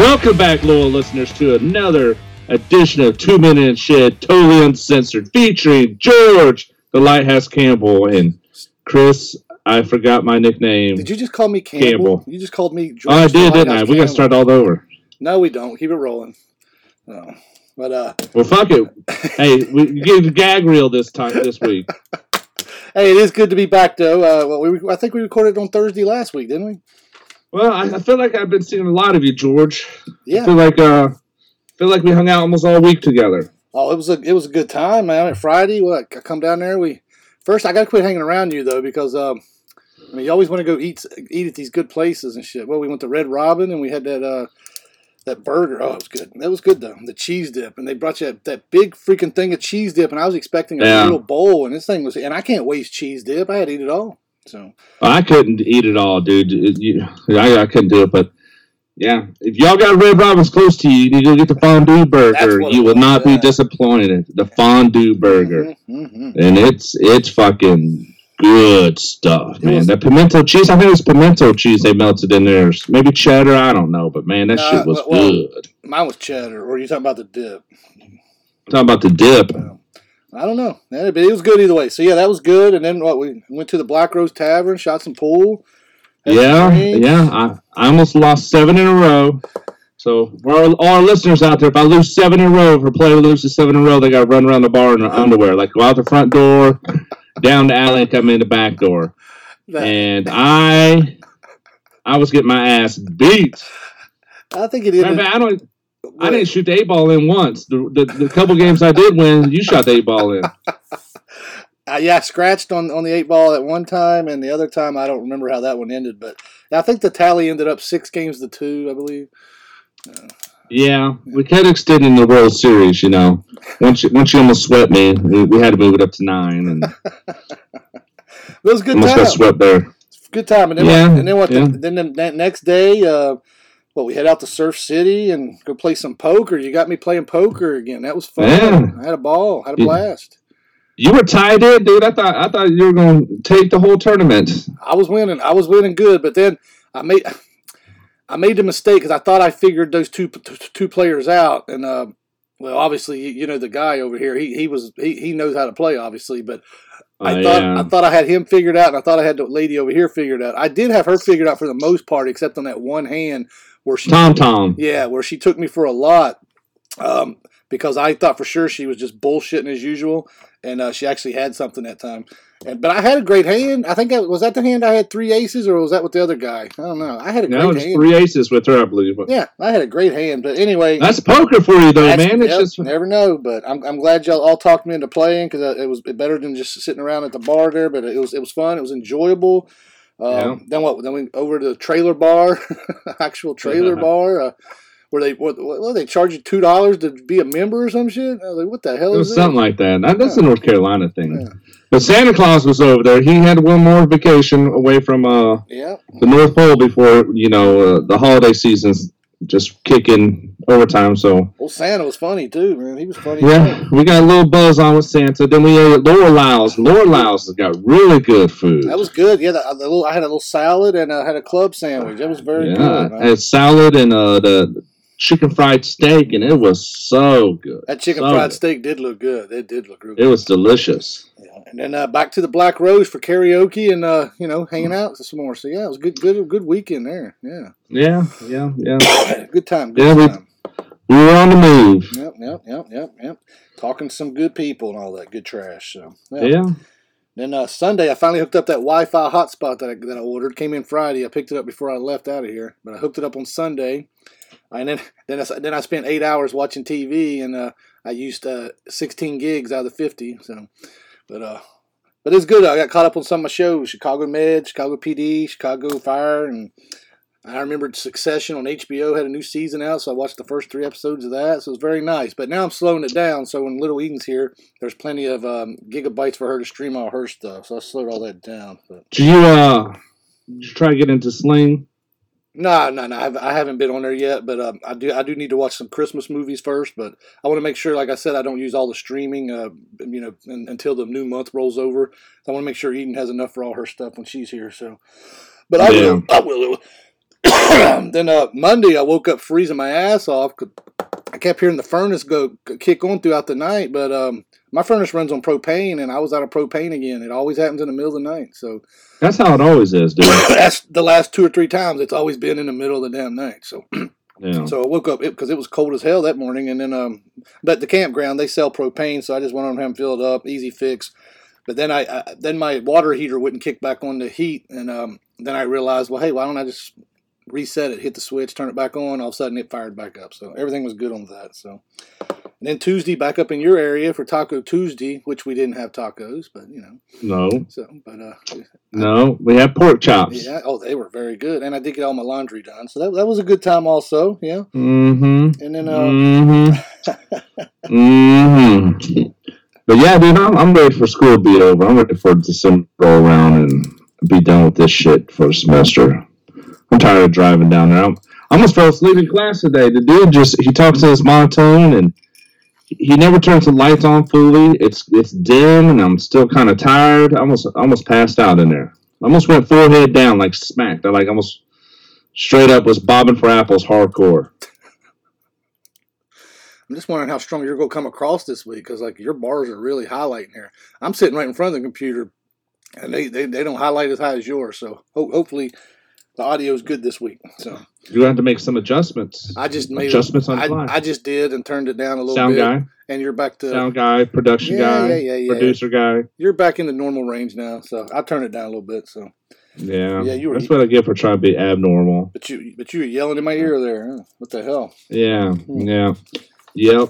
Welcome back, loyal listeners, to another edition of Two Men in a Shed, totally uncensored, featuring George, the Lighthouse Campbell, and Chris. I forgot my nickname. Did you just call me Campbell? Campbell. You just called me. George Oh, I did, didn't I? We got to start all over. No, we don't. Keep it rolling. No. But uh, Well, fuck it. hey, we get the gag reel this time this week. hey, it is good to be back though. Uh, well, we I think we recorded on Thursday last week, didn't we? Well, I, I feel like I've been seeing a lot of you, George. I Yeah. feel like uh, feel like we hung out almost all week together. Oh, it was a it was a good time, man. At Friday, what I come down there. We first I got to quit hanging around you though because um, I mean you always want to go eat eat at these good places and shit. Well, we went to Red Robin and we had that uh that burger. Oh, it was good. That was good though. The cheese dip and they brought you that, that big freaking thing of cheese dip and I was expecting a Yeah. little bowl and this thing was and I can't waste cheese dip. I had to eat it all. So I couldn't eat it all, dude. It- you- I, I couldn't do it, but yeah, if y'all got Red Robin's close to you, you need to go get the fondue burger. You will not be disappointed. The fondue burger, Mhm, mhm. and it's it's fucking good stuff, It man. was- the pimento cheese, I think it was pimento cheese they melted in there. Maybe cheddar, I don't know, but man, that shit was well- good. Mine was cheddar. Or are you talking about the dip? Talking about the dip. I don't know. But it was good either way. So yeah, that was good. And then what? We went to the Black Rose Tavern, shot some pool. Yeah, yeah. I, I almost lost seven in a row. So for all, all our listeners out there, if I lose seven in a row, if a player loses seven in a row, they got to run around the bar in their underwear. Like go out the front door, down the alley, and come in the back door. That- And I, I was getting my ass beat. I think it is. Matter of is. fact, I don't. I didn't shoot the eight ball in once. The, the, the couple games I did win, you shot the eight ball in. Uh, yeah, I scratched on, on the eight ball at one time, and the other time I don't remember how that one ended. But I think the tally ended up six games to two, I believe. Yeah, we kept extending the World Series. You know, once you, once you almost swept me, we, we had to move it up to nine, and It was a good almost time. got swept there. Good time. And then Yeah, what, and then what? yeah. The, then the next day, uh, well, we head out to Surf City and go play some poker. You got me playing poker again. That was fun. Yeah. I had a ball. I Had a blast. You were tied in, dude. I thought I thought you were going to take the whole tournament. I was winning. I was winning good, but then I made I made the mistake because I thought I figured those two two players out, and uh, well, obviously you, you know the guy over here. He he was he, he knows how to play, obviously, but I Oh, thought yeah. I thought I had him figured out, and I thought I had the lady over here figured out. I did have her figured out for the most part, except on that one hand where she Tom Tom. yeah, where she took me for a lot. Um, because I thought for sure she was just bullshitting as usual, and uh, she actually had something that time. And but I had a great hand. I think that was that the hand I had three aces, or was that with the other guy? I don't know. I had a great No, it's hand. three aces with her, I believe. Yeah, I had a great hand. But anyway, That's poker for you, though, man. It's yep, just never know. But I'm, I'm glad y'all all talked me into playing because it was better than just sitting around at the bar there. But it was it was fun. It was enjoyable. Um, Yeah. Then what? Then we over to the trailer bar, actual trailer bar. Uh, where they what, what they charge you two dollars to be a member or some shit? I was like, what the hell it is was something like that. That- That's a North Carolina thing. Yeah. But Santa Claus was over there. He had one more vacation away from uh, Yeah, the North Pole before you know uh, the holiday season's just kicking overtime. So well, Santa was funny too, man. He was funny. yeah, we got a little buzz on with Santa. Then we ate at Laura Lyle's. Laura Lyle's has got really good food. That was good. Yeah, the, the little, I had a little salad and I had a club sandwich. That was very yeah, good. I had salad and uh, the chicken fried steak, and it was so good. That chicken So fried good. steak did look good. It did look real It good. was delicious. And then uh, back to the Black Rose for karaoke and uh, you know hanging out some more. So yeah, it was good, good, good weekend there. Yeah, Yeah, yeah, yeah. good time. Good Yeah, we- time. We were on the move. Yep, yep, yep, yep, yep. Talking to some good people and all that good trash. So yeah. Yeah. Then uh, Sunday, I finally hooked up that Wi-Fi hotspot that I, that I ordered. Came in Friday. I picked it up before I left out of here, but I hooked it up on Sunday. And then then I, then I spent eight hours watching TV, and uh, I used uh, 16 gigs out of the 50. So, but uh, but it's good. I got caught up on some of my shows: Chicago Med, Chicago PD, Chicago Fire, and I remembered Succession on HBO had a new season out, so I watched the first three episodes of that. So it was very nice. But now I'm slowing it down. So when Little Eden's here, there's plenty of um, gigabytes for her to stream all her stuff. So I slowed all that down. But Did you uh did you try to get into Sling? No, no, no, I haven't- I haven't been on there yet. But um, I do, I do need to watch some Christmas movies first. But I want to make sure, like I said, I don't use all the streaming, uh, you know, un until the new month rolls over. I want to make sure Eden has enough for all her stuff when she's here. So, but I Yeah. will, I will. then uh, Monday, I woke up freezing my ass off. I kept hearing the furnace go kick on throughout the night, but um, my furnace runs on propane, and I was out of propane again. It always happens in the middle of the night, so That's how it always is, dude. that's the last two or three times. It's always been in the middle of the damn night. So, Yeah. so I woke up because it, was cold as hell that morning, and then um, but the campground they sell propane, so I just went on and filled up, easy fix. But then I, I then my water heater wouldn't kick back on the heat, and um, then I realized, well, hey, why don't I just reset it, hit the switch, turn it back on? All of a sudden, it fired back up. So everything was good on that. So, and then Tuesday, back up in your area for Taco Tuesday, which we didn't have tacos, but you know, No, so but uh, no, we had pork chops. yeah, oh, they were very good, and I did get all my laundry done, so that that was a good time also. Yeah, Mm-hmm. and then uh, Mm-hmm. mm-hmm. But yeah, dude, I'm, I'm ready for school to be over. I'm ready for December to roll around and be done with this shit for the semester. I'm tired of driving down there. I'm, I almost fell asleep in class today. The dude just he talks in his monotone and he never turns the lights on fully. It's it's dim and I'm still kind of tired. I almost almost passed out in there. I almost went forehead down like smacked. I like almost straight up was bobbing for apples hardcore. I'm just wondering how strong you're to come across this week because like your bars are really highlighting here. I'm sitting right in front of the computer, and they they, they don't highlight as high as yours. So ho- hopefully the audio is good this week. So You have to make some adjustments. I just made Adjustments on the I, fly. I just did and turned it down a little Sound bit, guy, and you're back to sound guy, production Yeah, guy, yeah, yeah, yeah. producer guy. you're back in the normal range now. So I turned it down a little bit. So Yeah, Yeah, you were- That's what I get for trying to be abnormal. but you but you were yelling in my ear there. Huh? What the hell? Yeah, Hmm. yeah, yep.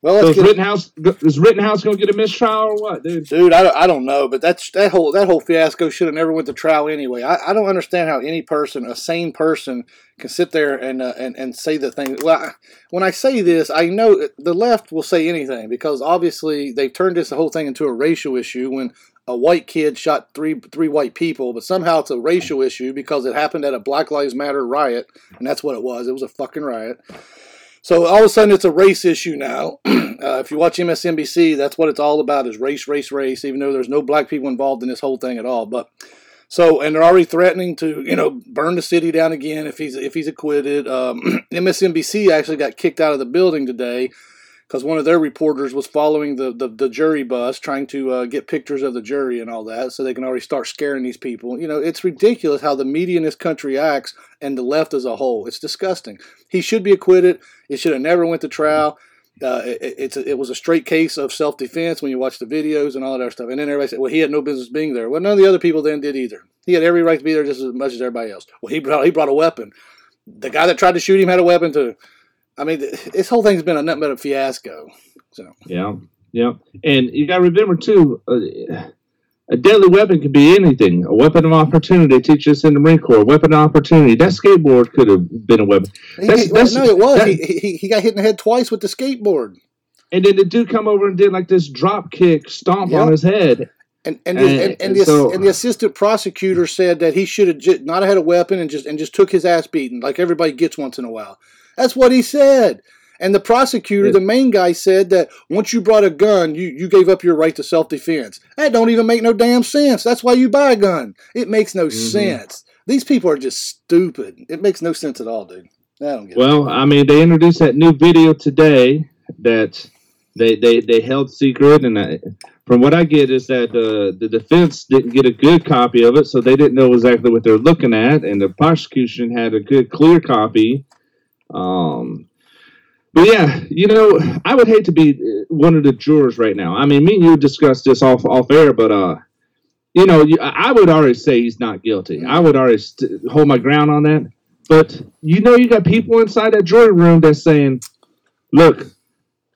Well, So is get Rittenhouse is Rittenhouse gonna get a mistrial or what, dude? Dude, I, don't- I don't know, but that's that whole that whole fiasco should have never went to trial anyway. I, I don't understand how any person, a sane person, can sit there and uh, and and say the thing. Well, I, when I say this, I know the left will say anything because obviously they've turned this whole thing into a racial issue. When a white kid shot three three white people, but somehow it's a racial issue because it happened at a Black Lives Matter riot, and that's what it was. It was a fucking riot. So all of a sudden, it's a race issue now. uh, if you watch MSNBC, that's what it's all about: is race, race, race. Even though there's no black people involved in this whole thing at all, but so and they're already threatening to you know burn the city down again if he's if he's acquitted. Um, MSNBC actually got kicked out of the building today because one of their reporters was following the, the, the jury bus, trying to uh, get pictures of the jury and all that, so they can already start scaring these people. You know, it's ridiculous how the media in this country acts and the left as a whole. It's disgusting. He should be acquitted. It should have never went to trial. Uh, it, it's a, it was a straight case of self defense when you watch the videos and all that other stuff. And then everybody said, "Well, he had no business being there." Well, none of the other people then did either. He had every right to be there just as much as everybody else. Well, he brought he brought a weapon. The guy that tried to shoot him had a weapon too. I mean, this whole thing's been a nothing but a fiasco. So Yeah, yeah. And you gotta remember too, uh, a deadly weapon could be anything. A weapon of opportunity. Teach us in the Marine Corps. A Weapon of opportunity. That skateboard could have been a weapon. That's- He- that's- no, it was. that- he, he, got hit in the head twice with the skateboard. And then the dude come over and did like this drop kick stomp Yeah. on his head. And and, and, and, and the, so- and the assistant prosecutor said that he should have not had a weapon and just and just took his ass beaten like everybody gets once in a while. That's what he said. And the prosecutor, Yeah. the main guy, said that once you brought a gun, you, you gave up your right to self defense. That don't even make no damn sense. That's why you buy a gun. It makes no Mhm. sense. These people are just stupid. It makes no sense at all, dude. I don't get it. Well, I mean, they introduced that new video today that they they, they held secret, and I, from what I get is that uh, the defense didn't get a good copy of it, so they didn't know exactly what they're looking at, and the prosecution had a good clear copy. Um, but yeah, you know, I would hate to be uh, one of the jurors right now. I mean, me and you discussed this off off air, but uh, you know, I would already say he's not guilty. I would already st- hold my ground on that. But you know, you got people inside that jury room that's saying, "Look,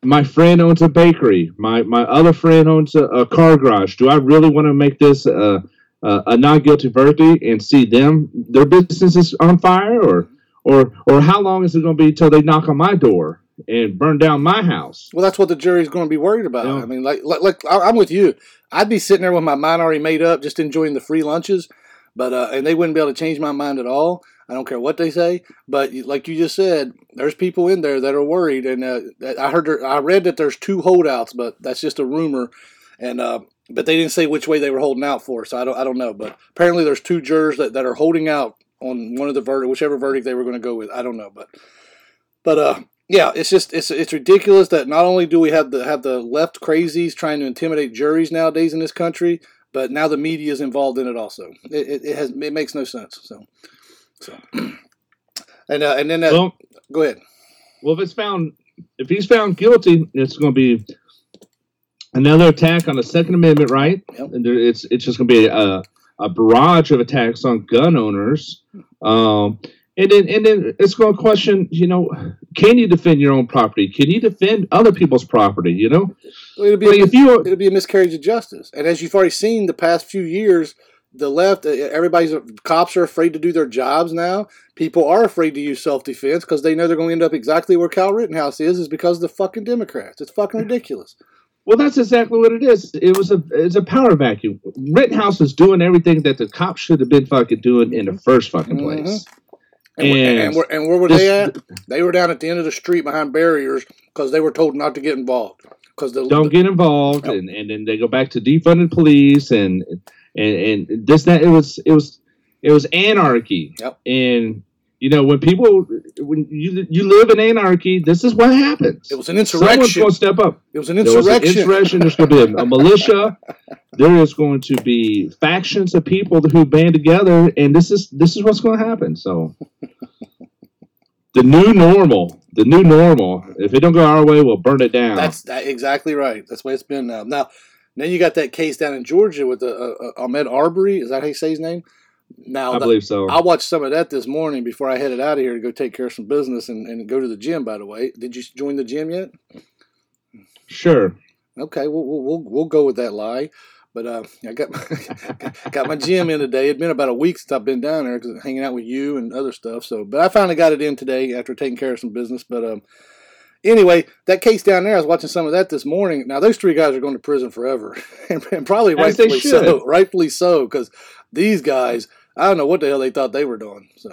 my friend owns a bakery. My my other friend owns a, a car garage. Do I really want to make this a, a, a not guilty verdict and see them their businesses on fire, or or or how long is it going to be till they knock on my door and burn down my house?" Well, that's what the jury's going to be worried about. Yeah. I mean, like, like, like, I'm with you. I'd be sitting there with my mind already made up, just enjoying the free lunches, but uh, and they wouldn't be able to change my mind at all. I don't care what they say. But like you just said, there's people in there that are worried, and uh, I heard, there, I read that there's two holdouts, but that's just a rumor, and uh, but they didn't say which way they were holding out for, so I don't, I don't know. But apparently, there's two jurors that, that are holding out on one of the verdict, whichever verdict they were going to go with. I don't know, but but uh, yeah, it's just it's it's ridiculous that not only do we have the have the left crazies trying to intimidate juries nowadays in this country, but now the media is involved in it also. It, it, it has it makes no sense. So so and uh, and then that, Well, go ahead. well, if it's found, if he's found guilty, it's going to be another attack on the Second Amendment, right? Yep. And there, it's it's just going to be a, a barrage of attacks on gun owners. Um, and then and then it's going to question, you know, can you defend your own property? Can you defend other people's property? You know, It'll be like a, if you it'll be a miscarriage of justice. And as you've already seen the past few years, the left, uh, everybody's cops are afraid to do their jobs now. People are afraid to use self defense because they know they're going to end up exactly where Kyle Rittenhouse is, is because of the fucking Democrats. It's fucking ridiculous. Well, that's exactly what it is. It was a it's a power vacuum. Rittenhouse is doing everything that the cops should have been fucking doing in the first fucking mm-hmm. place. And, where- And and, where, and where were this- they at? They were down at the end of the street behind barriers because they were told not to get involved. Because the Don't get involved, and, and then they go back to defunded police and and and this that it was it was it was anarchy. Yep. And you know when people when you you live in anarchy, this is what happens. it was an insurrection. Someone's insurrection. going to step up. It was an There was an insurrection. insurrection. There's going to be a, a militia. There is going to be factions of people who band together, and this is this is what's going to happen. So, the new normal, the new normal. If it don't go our way, we'll burn it down. That's that, exactly right. That's the way it's been now. Now, then you got that case down in Georgia with the uh, uh, Ahmaud Arbery. Is that how you say his name? Now, I believe so. I watched some of that this morning before I headed out of here to go take care of some business and, and go to the gym. By the way, did you join the gym yet? Sure. Okay, we'll we'll, we'll, go with that lie. But uh, I got my, got my gym in today. It'd been about a week since I've been down there because hanging out with you and other stuff. So, but I finally got it in today after taking care of some business. But um, anyway, that case down there, I was watching some of that this morning. Now those three guys are going to prison forever, and, and probably As rightfully so. Rightfully so, because these guys, I don't know what the hell they thought they were doing. So.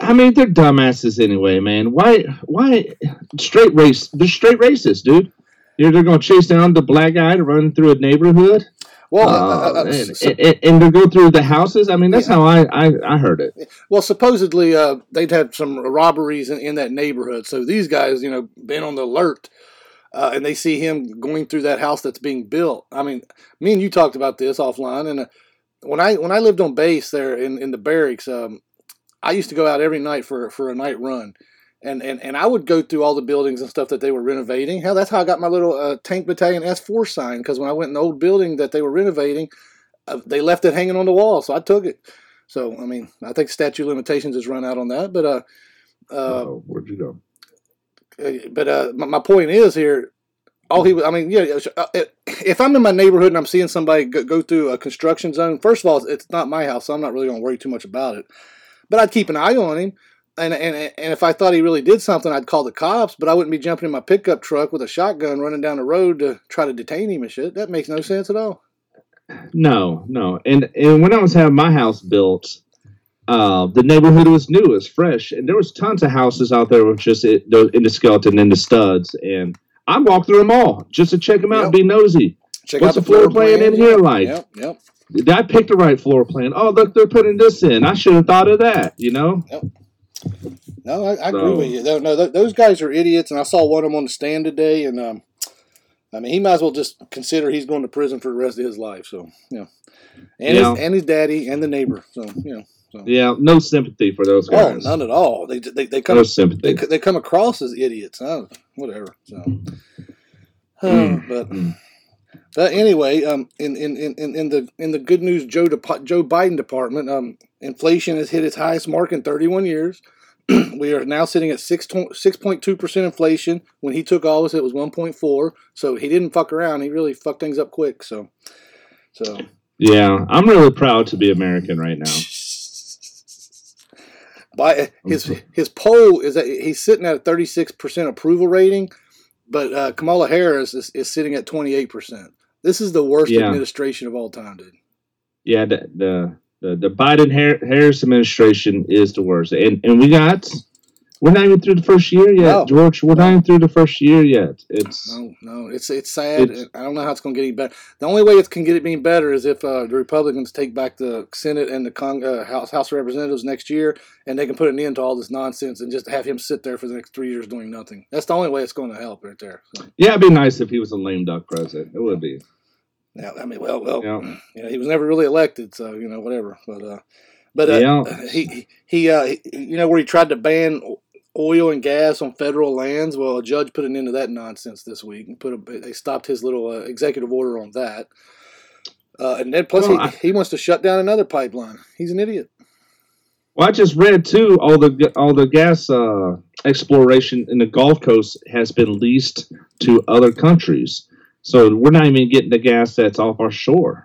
I mean, they're dumbasses anyway, man. Why? Why? Straight race. They're straight racist, dude. You're, they're going to chase down the black guy to run through a neighborhood, Well, uh, uh, uh, and, so- and, and to go through the houses. I mean, that's how I, I, I heard it. Well, supposedly uh, they'd had some robberies in, in that neighborhood. So these guys, you know, been on the alert, uh, and they see him going through that house that's being built. I mean, me and you talked about this offline, and uh, when I when I lived on base there in, in the barracks, um, I used to go out every night for for a night run. And, and, and I would go through all the buildings and stuff that they were renovating. Hell, that's how I got my little uh, tank battalion S4 sign. Because when I went in the old building that they were renovating, uh, they left it hanging on the wall, so I took it. So I mean, I think statute of limitations has run out on that, but uh, uh, where'd you go? uh, but uh, my, my point is here. All he, was- I mean, yeah. uh, If I'm in my neighborhood and I'm seeing somebody go, through a construction zone, first of all, it's not my house, so I'm not really going to worry too much about it. But I'd keep an eye on him, and and and if I thought he really did something, I'd call the cops. But I wouldn't be jumping in my pickup truck with a shotgun running down the road to try to detain him and shit. That makes no sense at all. No, no. And and when I was having my house built, uh, the neighborhood was new, it was fresh, and there was tons of houses out there with just in the skeleton and the studs. And I walked through them all just to check them out and be nosy. Check What's out the floor plan in here like? Yep, yep. Did I pick the right floor plan? Oh, look, they're putting this in. I should have thought of that. You know? No, I, I agree with you. No, no, th- those guys are idiots, and I saw one of them on the stand today, and um, I mean, he might as well just consider he's going to prison for the rest of his life. So, know, and Yeah. his and his daddy and the neighbor. So, you know, so Yeah, no sympathy for those guys. oh, guys. none at all. They they, they come no they, sympathy. they come across as idiots. Huh? Whatever. So, Mm. but. But anyway, um, in, in, in, in the in the good news Joe Depo- Joe Biden department, um, inflation has hit its highest mark in 31 years. we are now sitting at six six point two percent inflation. When he took office, it was 1.4. So he didn't fuck around. He really fucked things up quick. So, so Yeah, I'm really proud to be American right now. by his his poll is that he's sitting at a 36 percent approval rating, but uh, Kamala Harris is, is sitting at 28 percent. This is the worst Yeah. administration of all time, dude. Yeah, the the the, the Biden Harris administration is the worst, and and we got We're not even through the first year yet, No. George. We're not even through the first year yet. It's No, no, it's it's sad. It's- I don't know how it's going to get any better. The only way it can get it being better is if uh, the Republicans take back the Senate and the Cong- uh, House House of Representatives next year, and they can put an end to all this nonsense and just have him sit there for the next three years doing nothing. That's the only way it's going to help right there. So, yeah, it'd be nice if he was a lame duck president. It would be. yeah, I mean, well, well, Yeah. you know, he was never really elected, so you know, whatever. But uh, but uh, Yeah. he he, he uh, he- you know where he tried to ban oil and gas on federal lands. Well, a judge put an end to that nonsense this week and put a, they stopped his little uh, executive order on that. Uh, and then plus Well, he, I- he wants to shut down another pipeline. He's an idiot. Well, I just read too. All the all the gas uh, exploration in the Gulf Coast has been leased to other countries. So we're not even getting the gas that's off our shore.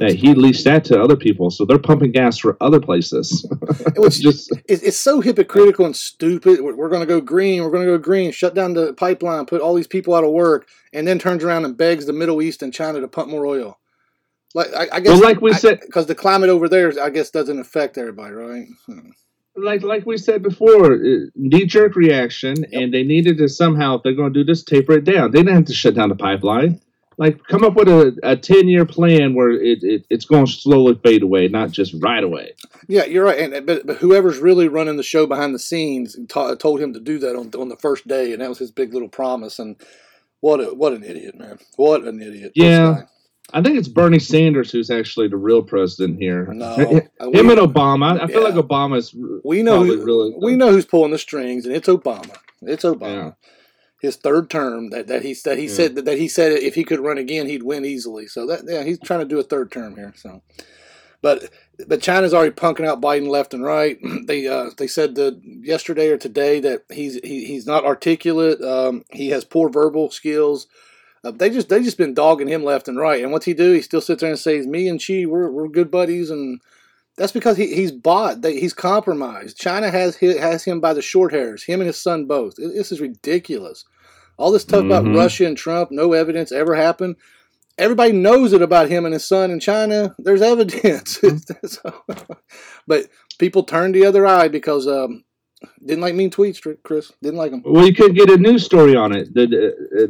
That he leased that to other people, so they're pumping gas for other places. was- it's just It, it's so hypocritical and stupid. We're, going to go green. We're going to go green. Shut down the pipeline. Put all these people out of work, and then turns around and begs the Middle East and China to pump more oil. Like I, I guess, Well, like we said- because the climate over there, I guess, doesn't affect everybody, right? Hmm. Like like we said before, uh, knee jerk reaction, and they needed to somehow if they're going to do this, taper it down. They didn't have to shut down the pipeline. Like come up with a, a ten year plan where it, it it's going to slowly fade away, not just right away. Yeah, you're right. And but, but whoever's really running the show behind the scenes ta- told him to do that on on the first day, and that was his big little promise. And what a what an idiot, man! What an idiot! Yeah. I think it's Bernie Sanders who's actually the real president here. No, Him uh, and Obama. I feel Yeah. like Obama's we know who, really we know who's pulling the strings, and it's Obama. It's Obama. Yeah. His third term that, that he that he Yeah. said that, that he said if he could run again, he'd win easily. So that yeah, he's trying to do a third term here. So, but but China's already punking out Biden left and right. they uh, they said that yesterday or today that he's he, he's not articulate. Um, he has poor verbal skills. Uh, they just they just been dogging him left and right. And what's he do? He still sits there and says, "Me and Xi, we're we're good buddies." And that's because he, he's bought. They, he's compromised. China has has him by the short hairs. Him and his son both. It- This is ridiculous. All this stuff about Mhm. Russia and Trump, no evidence ever happened. Everybody knows it about him and his son in China. There's evidence. So- but people turn the other eye because um, didn't like mean tweets, Chris. Didn't like them. Well, you could get a news story on it. The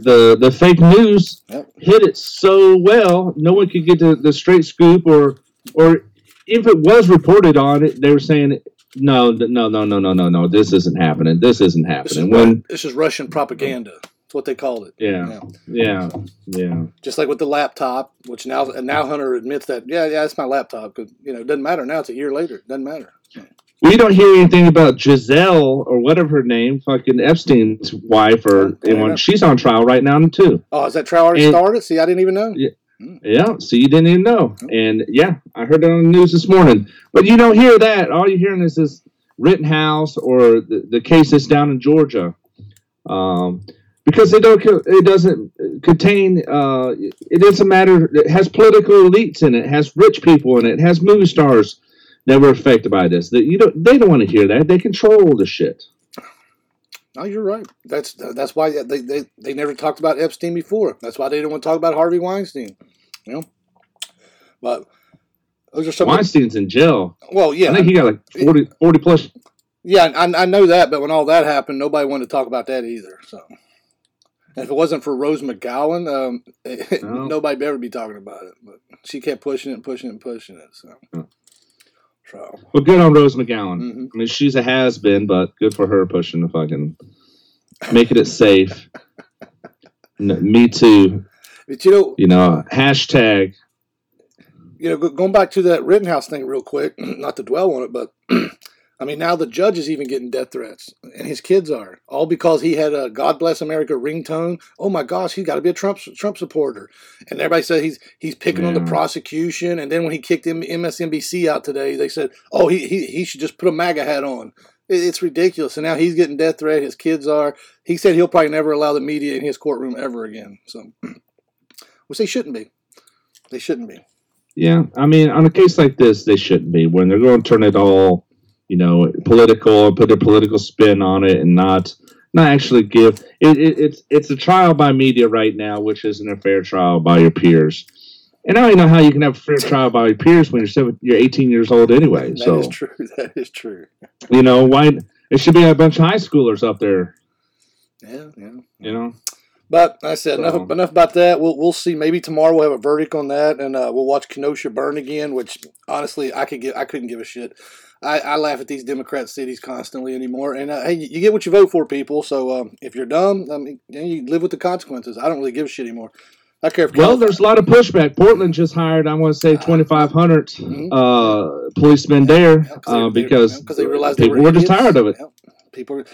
the the fake news Yep. hit it so well, no one could get the, the straight scoop, or or if it was reported on it, they were saying no, no, no, no, no, no, no. This isn't happening. This isn't This is, happening. When this is Russian propaganda. That's what they called it. yeah, yeah, yeah. Just like with the laptop, which now now Hunter admits that yeah, yeah, it's my laptop because you know it doesn't matter now. It's a year later. It doesn't matter. We don't hear anything about Giselle or whatever her name, fucking Epstein's wife or Yeah. anyone. She's on trial right now too. Oh, is that trial already And- started? See, I didn't even know. Yeah, so you didn't even know. And yeah, I heard it on the news this morning. But you don't hear that. All you're hearing is this Rittenhouse or the, the case that's down in Georgia. Um, because it don't it doesn't contain uh, it doesn't matter it has political elites in it, has rich people in it has movie stars that were affected by this. That you don't they don't want to hear that. They control the shit. No, you're right. That's that's why they, they they never talked about Epstein before. That's why they didn't want to talk about Harvey Weinstein. You know, but those are some. Weinstein's in jail. well, yeah, I think he got like 40, 40 plus yeah, I, I know that. But when all that happened, nobody wanted to talk about that either. So, and if it wasn't for Rose McGowan, um, No. nobody'd ever be talking about it. But she kept pushing it and pushing it and pushing it. So, Hmm. So Well, good on Rose McGowan. mhm. I mean, she's a has been, but good for her pushing the fucking making it safe. N- me too. but you know, You know, hashtag. you know, going back to that Rittenhouse thing real quick, not to dwell on it, but I mean, now the judge is even getting death threats, and his kids are all because he had a "God Bless America" ringtone. Oh my gosh, he's got to be a Trump Trump supporter, and everybody said he's he's picking on the prosecution. And then when he kicked MSNBC out today, they said, oh, he he, he should just put a MAGA hat on. It's ridiculous. And now he's getting death threat. His kids are. He said he'll probably never allow the media in his courtroom ever again. So, which they shouldn't be. They shouldn't be. Yeah, I mean, on a case like this, they shouldn't be when they're going to turn it all, you know, political and put a political spin on it and not not actually give it, it. It's it's a trial by media right now, which isn't a fair trial by your peers. And I don't even know how you can have a fair trial by your peers when you're seven, you're 18 years old anyway. That is so true. That is true. you know why It should be a bunch of high schoolers up there. Yeah, yeah. You know. But like I said So- enough, enough about that. We'll we'll see. Maybe tomorrow we'll have a verdict on that, and uh, we'll watch Kenosha burn again. Which honestly, I could give. I couldn't give a shit. I, I laugh at these Democrat cities constantly anymore. And uh, hey, you get what you vote for, people. So um, if you're dumb, I mean, you live with the consequences. I don't really give a shit anymore. I care if Well, California- there's a lot of pushback. Portland just hired, I want to say, 2,500 Mhm. uh, policemen there Yeah, they- uh, they- because yeah, they realized they people were, were just tired of it. Yeah. People,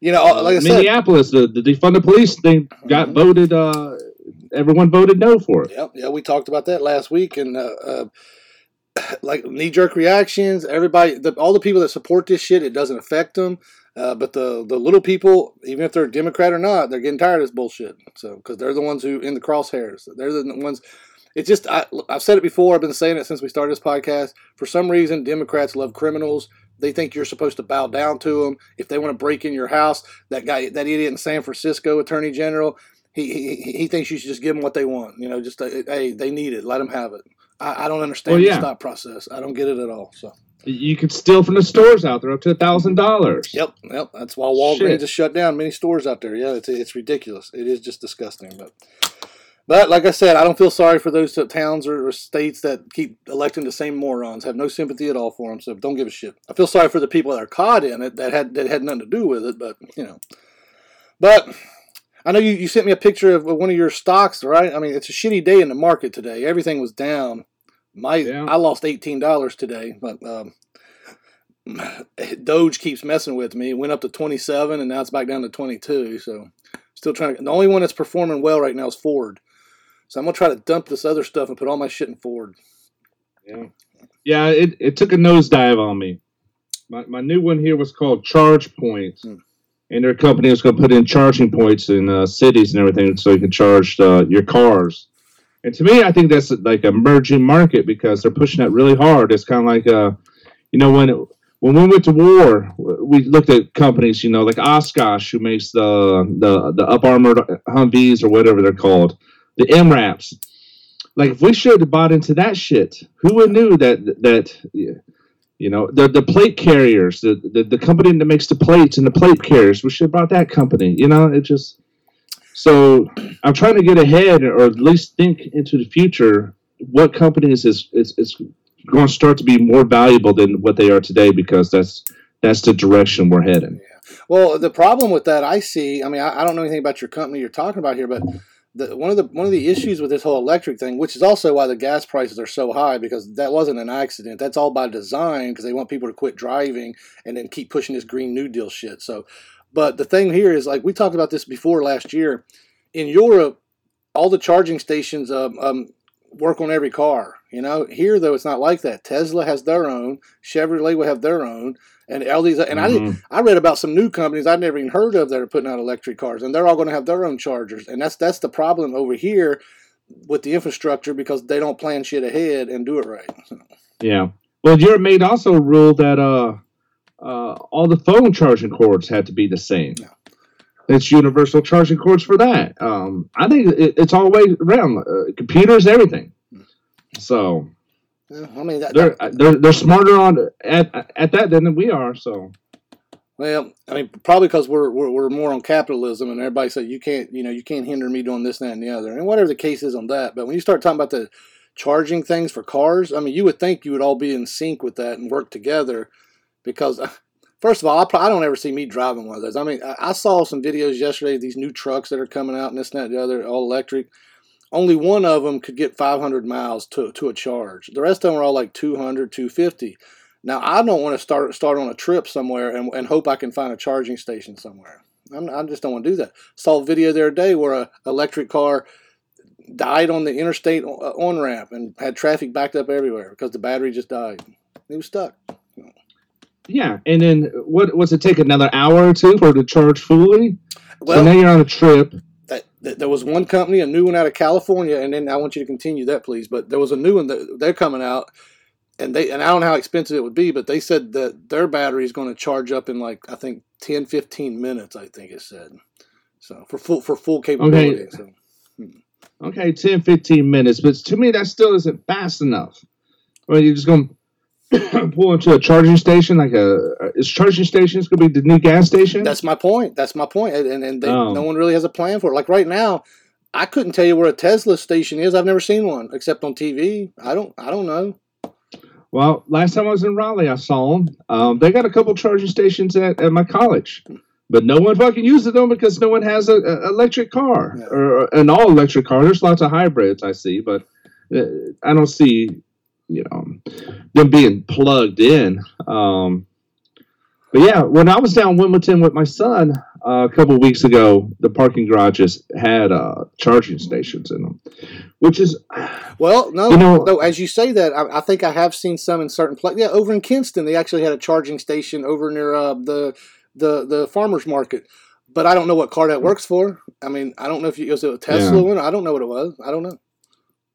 you know, like I said, Minneapolis, the, the defund the police thing got Mhm. voted. Uh, everyone voted no for it. Yeah, yeah, we talked about that last week, and uh, uh, like knee jerk reactions. Everybody, the, all the people that support this shit, it doesn't affect them. Uh, but the the little people, even if they're Democrat or not, they're getting tired of this bullshit. So because they're the ones who in the crosshairs. They're the ones. It's just I, I've said it before. I've been saying it since we started this podcast. For some reason, Democrats love criminals. They think you're supposed to bow down to them. If they want to break in your house, that guy, that idiot in San Francisco, Attorney General, he, he, he thinks you should just give them what they want. You know, just uh, hey, they need it, let them have it. I, I don't understand Well, yeah. the thought process. I don't get it at all. So, You could steal from the stores out there up to a thousand dollars. yep, yep. That's why Walgreens Shit. shut down many stores out there. Yeah, it's it's ridiculous. It is just disgusting. But but like I said, I don't feel sorry for those towns or, or states that keep electing the same morons. have no sympathy at all for them. So don't give a shit. I feel sorry for the people that are caught in it that had that had nothing to do with it. But you know, but. I know you, you sent me a picture of one of your stocks, right? I mean, it's a shitty day in the market today. Everything was down. My Yeah. I lost eighteen dollars today, but um, Doge keeps messing with me. It went up to twenty seven, and now it's back down to twenty two. So still trying to. The only one that's performing well right now is Ford. So I'm gonna try to dump this other stuff and put all my shit in Ford. Yeah, yeah. It, it took a nosedive on me. My, my new one here was called Charge Point, Hmm. and their company was going to put in charging points in uh, cities and everything, so you can charge uh, your cars. And to me, I think that's like a merging market because they're pushing that really hard. It's kind of like, uh, you know, when when we went to war, we looked at companies, you know, like Oshkosh, who makes the the the up armored Humvees or whatever they're called, the MRAPs. Like if we should have bought into that shit, who would knew that that you know the the plate carriers, the, the the company that makes the plates and the plate carriers, we should have bought that company. You know, it just so I'm trying to get ahead or at least think into the future. What companies is is, is going to start to be more valuable than what they are today because that's that's the direction we're heading. Yeah. Well, the problem with that I see, I mean, I, I don't know anything about your company you're talking about here, but the, one of the one of the issues with this whole electric thing, which is also why the gas prices are so high, because that wasn't an accident. That's all by design because they want people to quit driving and then keep pushing this Green New Deal shit. So, but the thing here is, like we talked about this before last year, in Europe, all the charging stations um, um, work on every car. You know, here though it's not like that. Tesla has their own, Chevrolet will have their own, and all these. And I didn't. Mhm. I read about some new companies I'd never even heard of that are putting out electric cars, and they're all going to have their own chargers. And that's that's the problem over here with the infrastructure because they don't plan shit ahead and do it right. So, Yeah. Well, Europe made also rule that uh, uh, all the phone charging cords had to be the same. Yeah. It's universal charging cords for that. Um, I think it, it's all the way around. Uh, computers, everything. So yeah, I mean, that, they're they're they're smarter on at at that than we are. So well, I mean, probably because we're, we're we're more on capitalism, and everybody said you can't, you know, you can't hinder me doing this, that, and the other, and whatever the case is on that. But when you start talking about the charging things for cars, I mean, you would think you would all be in sync with that and work together, because uh, first of all, I, pro- I don't ever see me driving one of those. I mean, I, I saw some videos yesterday of these new trucks that are coming out and this, and that, and the other, all electric. Only one of them could get 500 miles to, to a charge. The rest of them are all like 200, 250. Now, I don't want to start start on a trip somewhere and, and hope I can find a charging station somewhere. I'm, I just don't want to do that. Saw a video the other day where a electric car died on the interstate on ramp and had traffic backed up everywhere because the battery just died. He was stuck. Yeah, and then what was it take another hour or two for it to charge fully? Well, so now you're on a trip. that, that there was one company, a new one out of California, and then I want you to continue that, please. But there was a new one that they're coming out, and they and I don't know how expensive it would be, but they said that their battery is going to charge up in like I think 10, 15 minutes. I think it said so for full for full capability. So hmm. Okay, 10, 15 minutes, but to me that still isn't fast enough. Well, you're just going pull into a charging station, like a is charging stations going to be the new gas station? That's my point. That's my point. And and they, Oh. no one really has a plan for it. Like right now, I couldn't tell you where a Tesla station is. I've never seen one except on TV. I don't. I don't know. Well, last time I was in Raleigh, I saw them. Um, they got a couple charging stations at, at my college, but no one fucking uses them because no one has a, a electric car Yeah. or an all electric car. There's lots of hybrids I see, but uh, I don't see, you know, them being plugged in. Um, but yeah, when I was down Wilmington with my son uh, a couple weeks ago, the parking garages had uh, charging stations in them, which is Well, no, You know- no. As you say that, I, I think I have seen some in certain places. Yeah, over in Kinston, they actually had a charging station over near uh, the the the farmers market. But I don't know what car that works for. I mean, I don't know if you, it was a Tesla Yeah. one. I don't know what it was. I don't know.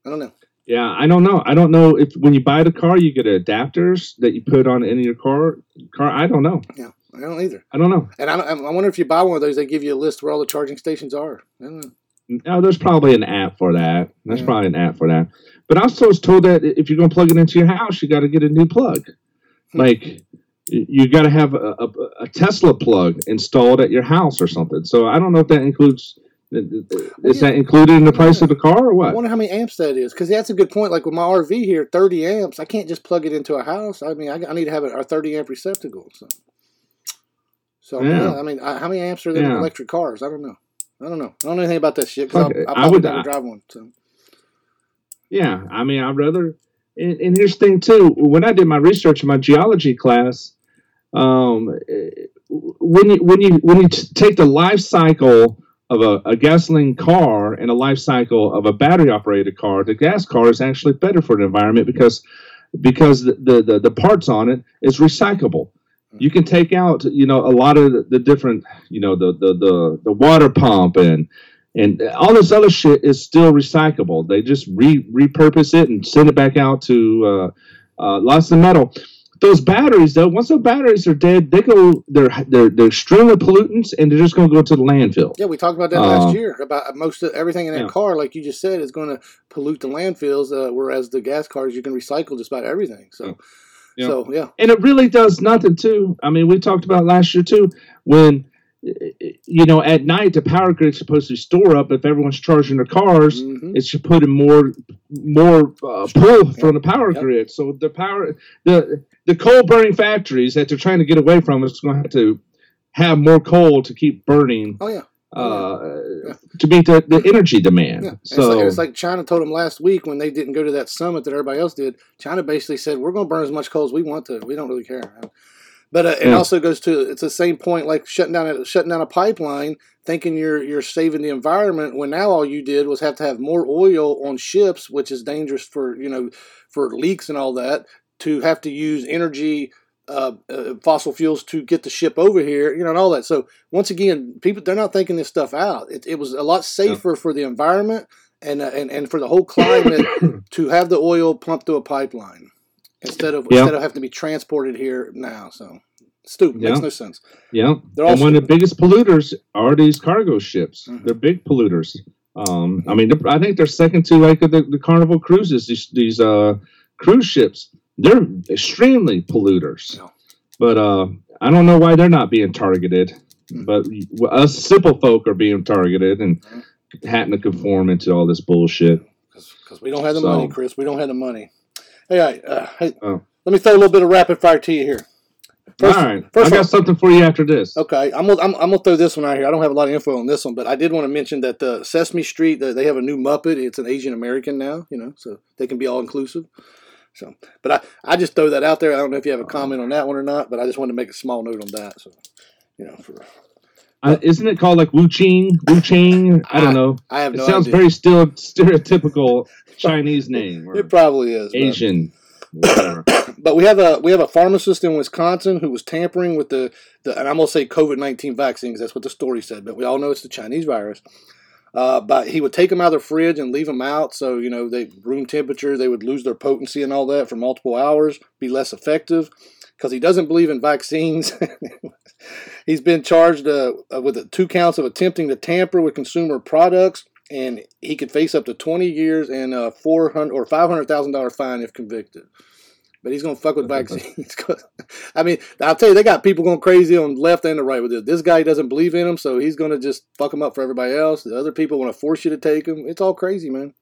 I don't know. Yeah, I don't know. I don't know if when you buy the car, you get adapters that you put on in your car. Car, I don't know. Yeah, I don't either. I don't know. And I, don't- I wonder if you buy one of those, they give you a list where all the charging stations are. I don't know. No, there's probably an app for that. There's Yeah. probably an app for that. But I also was told that if you're going to plug it into your house, you got to get a new plug. Hmm. Like you got to have a, a, a Tesla plug installed at your house or something. So I don't know if that includes. Is that included in the price of the car or what? I wonder how many amps that is because that's a good point. Like with my RV here, thirty amps. I can't just plug it into a house. I mean, I, I need to have a, a thirty amp receptacle. So, so Yeah. yeah. I mean, I, how many amps are there in electric cars? I don't know. I don't know. I don't know anything about that shit because Okay, I, I I would- never drive one. So Yeah, I mean, I'd rather. And, and here's the thing too. When I did my research in my geology class, um, eh, when you when you when you take the life cycle of a, a gasoline car and a life cycle of a battery operated car, the gas car is actually better for the environment because because the the, the, the parts on it is recyclable. You can take out, you know, a lot of the, the different, you know, the, the the the water pump and and all this other shit is still recyclable. They just re repurpose it and send it back out to uh, uh, lots of metal. Those batteries, though, once those batteries are dead, they go they're they're they're extremely pollutants, and they're just going to go to the landfill. yeah, we talked about that Uh, last year about most of everything in that yeah. car. Like you just said, is going to pollute the landfills, uh, whereas the gas cars you can recycle just about everything. So, Yeah. so yeah, and it really does nothing too. I mean, we talked about last year too when you know at night the power grid's supposed to store up if everyone's charging their cars. Mhm. It should put in more more uh, pull from the power Yep. grid. So the power the the coal burning factories that they're trying to get away from is going to have to have more coal to keep burning oh yeah. uh, Yeah. to meet the, the energy demand. Yeah, and it's, So like, it's like China told them last week when they didn't go to that summit that everybody else did. China basically said, "We're going to burn as much coal as we want to. We don't really care." But uh, it Yeah. also goes to it's the same point like shutting down a, shutting down a pipeline, thinking you're you're saving the environment when now all you did was have to have more oil on ships, which is dangerous for you know for leaks and all that. To have to use energy. Uh, uh, fossil fuels to get the ship over here, you know, and all that. So once again, people they're not thinking this stuff out. It, it was a lot safer for the environment and, uh, and and for the whole climate to have the oil pumped through a pipeline instead of Yeah. instead of having to be transported here now. So stupid, makes no sense. Yeah, They're and one of the biggest polluters are these cargo ships. Mhm. They're big polluters. Um, I mean, I think they're second to like the, the Carnival cruises. These these uh, cruise ships, they're extremely polluters. Yeah. But uh, I don't know why they're not being targeted. Mhm. But us simple folk are being targeted and having to conform into all this bullshit. Because we don't have the So- money, Chris. We don't have the money. Hey, uh, hey Oh. let me throw a little bit of rapid fire to you here. First, all right, first I got something for you after this. Okay, I'm gonna, I'm, I'm gonna throw this one out here. I don't have a lot of info on this one, but I did want to mention that the Sesame Street they have a new Muppet. It's an Asian American now, you know, so they can be all inclusive. So, but I, I just throw that out there. I don't know if you have a comment on that one or not, but I just wanted to make a small note on that. So, you know, for Uh, isn't it called like Wu Ching? Wu Ching? I don't know. I have no It sounds idea. very still stereotypical Chinese name or it probably is. but- Asian. Whatever. but we have a we have a pharmacist in Wisconsin who was tampering with the, the and I'm gonna say COVID nineteen vaccines. That's what the story said, but we all know it's the Chinese virus. Uh, but he would take them out of the fridge and leave them out, so you know they room temperature. They would lose their potency and all that for multiple hours, be less effective, because he doesn't believe in vaccines. He's been charged uh, uh, with two counts of attempting to tamper with consumer products, and he could face up to 20 years and a 400 or 500 thousand dollar fine if convicted. but he's gonna fuck with vaccines. 'cause- I mean, I'll tell you, they got people going crazy on left and the right with this. This guy doesn't believe in him, so he's gonna just fuck him up for everybody else. The other people want to force you to take him. It's all crazy, man.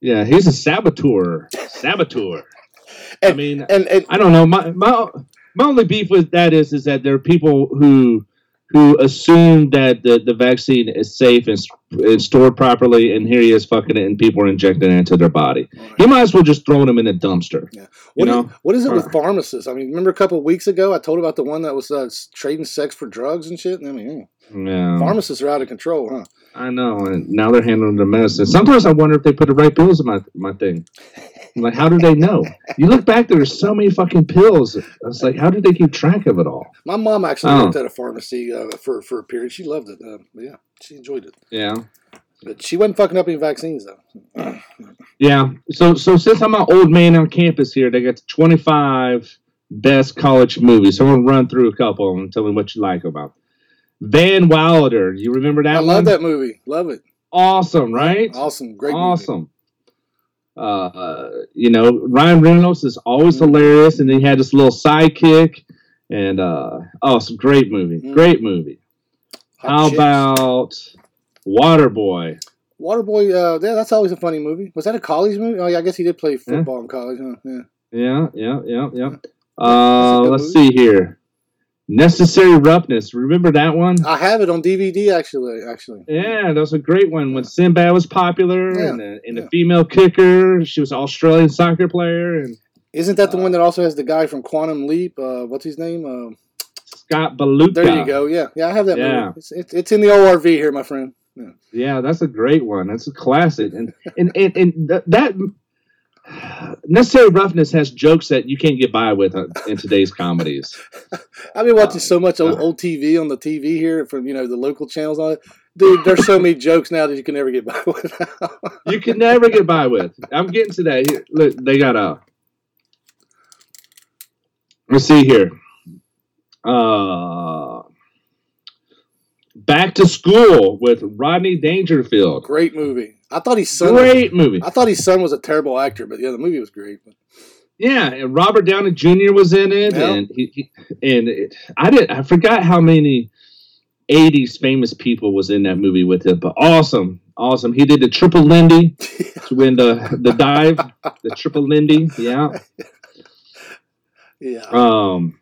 Yeah, he's a saboteur. Saboteur. I mean, And and I don't know. My my my only beef with that is is that there are people who who assume that the, the vaccine is safe and, and stored properly, and here he is fucking it, and people are injecting it into their body. He might as well just throw them in a dumpster. what, you is, know? what is it with pharmacists? I mean, remember a couple of weeks ago I told about the one that was uh, trading sex for drugs and shit. I mean, Yeah, pharmacists are out of control, huh? I know. And now they're handling the medicine. Sometimes I wonder if they put the right pills in my my thing. I'm like, how do they know? You look back, there there's so many fucking pills. I was like, how did they keep track of it all? My mom actually Oh. worked at a pharmacy uh, for for a period. She loved it. Uh, yeah, she enjoyed it. Yeah. But she wasn't fucking up any vaccines though. Yeah. So so since I'm an old man on campus here, they got the 25 best college movies. So I'm gonna run through a couple and tell me what you like about. them. Van Wilder, you remember that I one? love that movie. Love it. Awesome, right? Awesome. Great movie. awesome. Uh, uh, you know, Ryan Reynolds is always hilarious, and he had this little sidekick, and uh, oh, a great movie, Mm. great movie. Hot How chicks. about Waterboy? Waterboy? Uh, yeah, that's always a funny movie. Was that a college movie? Oh, yeah, I guess he did play football in college. Huh? Yeah. Yeah, yeah, yeah, yeah. Uh, let's movie. see here. Necessary Roughness. Remember that one? I have it on DVD actually. Actually, Yeah, that was a great one when Sinbad was popular Yeah, and, the, and yeah. the female kicker. She was an Australian soccer player and isn't that the Uh, one that also has the guy from Quantum Leap? Uh, what's his name? Uh, Scott Bakula. there you go. Yeah, yeah, I have that Yeah. movie. It's, it's, it's in the ORV here, my friend. Yeah, that's a great one. That's a classic. And and and, and th- that Necessary Roughness has jokes that you can't get by with uh, in today's comedies. I've been watching so much old, uh, old TV on the TV here from you know the local channels on it. Dude, there's so many jokes now that you can never get by with. You can never get by with. I'm getting to that. Here, look, they got a. Let's see here. Uh, Back to School with Rodney Dangerfield. great movie. I thought his son. Great movie. I thought his son was a terrible actor, but yeah, the movie was great. Yeah, and Robert Downey Jr. was in it, Yeah. and he, he and it, I did I forgot how many '80s famous people was in that movie with him, but awesome, awesome. He did the triple Lindy to win the the dive, the triple Lindy, yeah. Yeah, Um,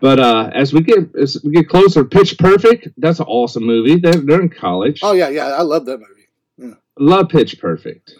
but uh, as we get as we get closer, Pitch Perfect, that's an awesome movie. They're they're in college. oh yeah, yeah, I love that movie. Love Pitch Perfect.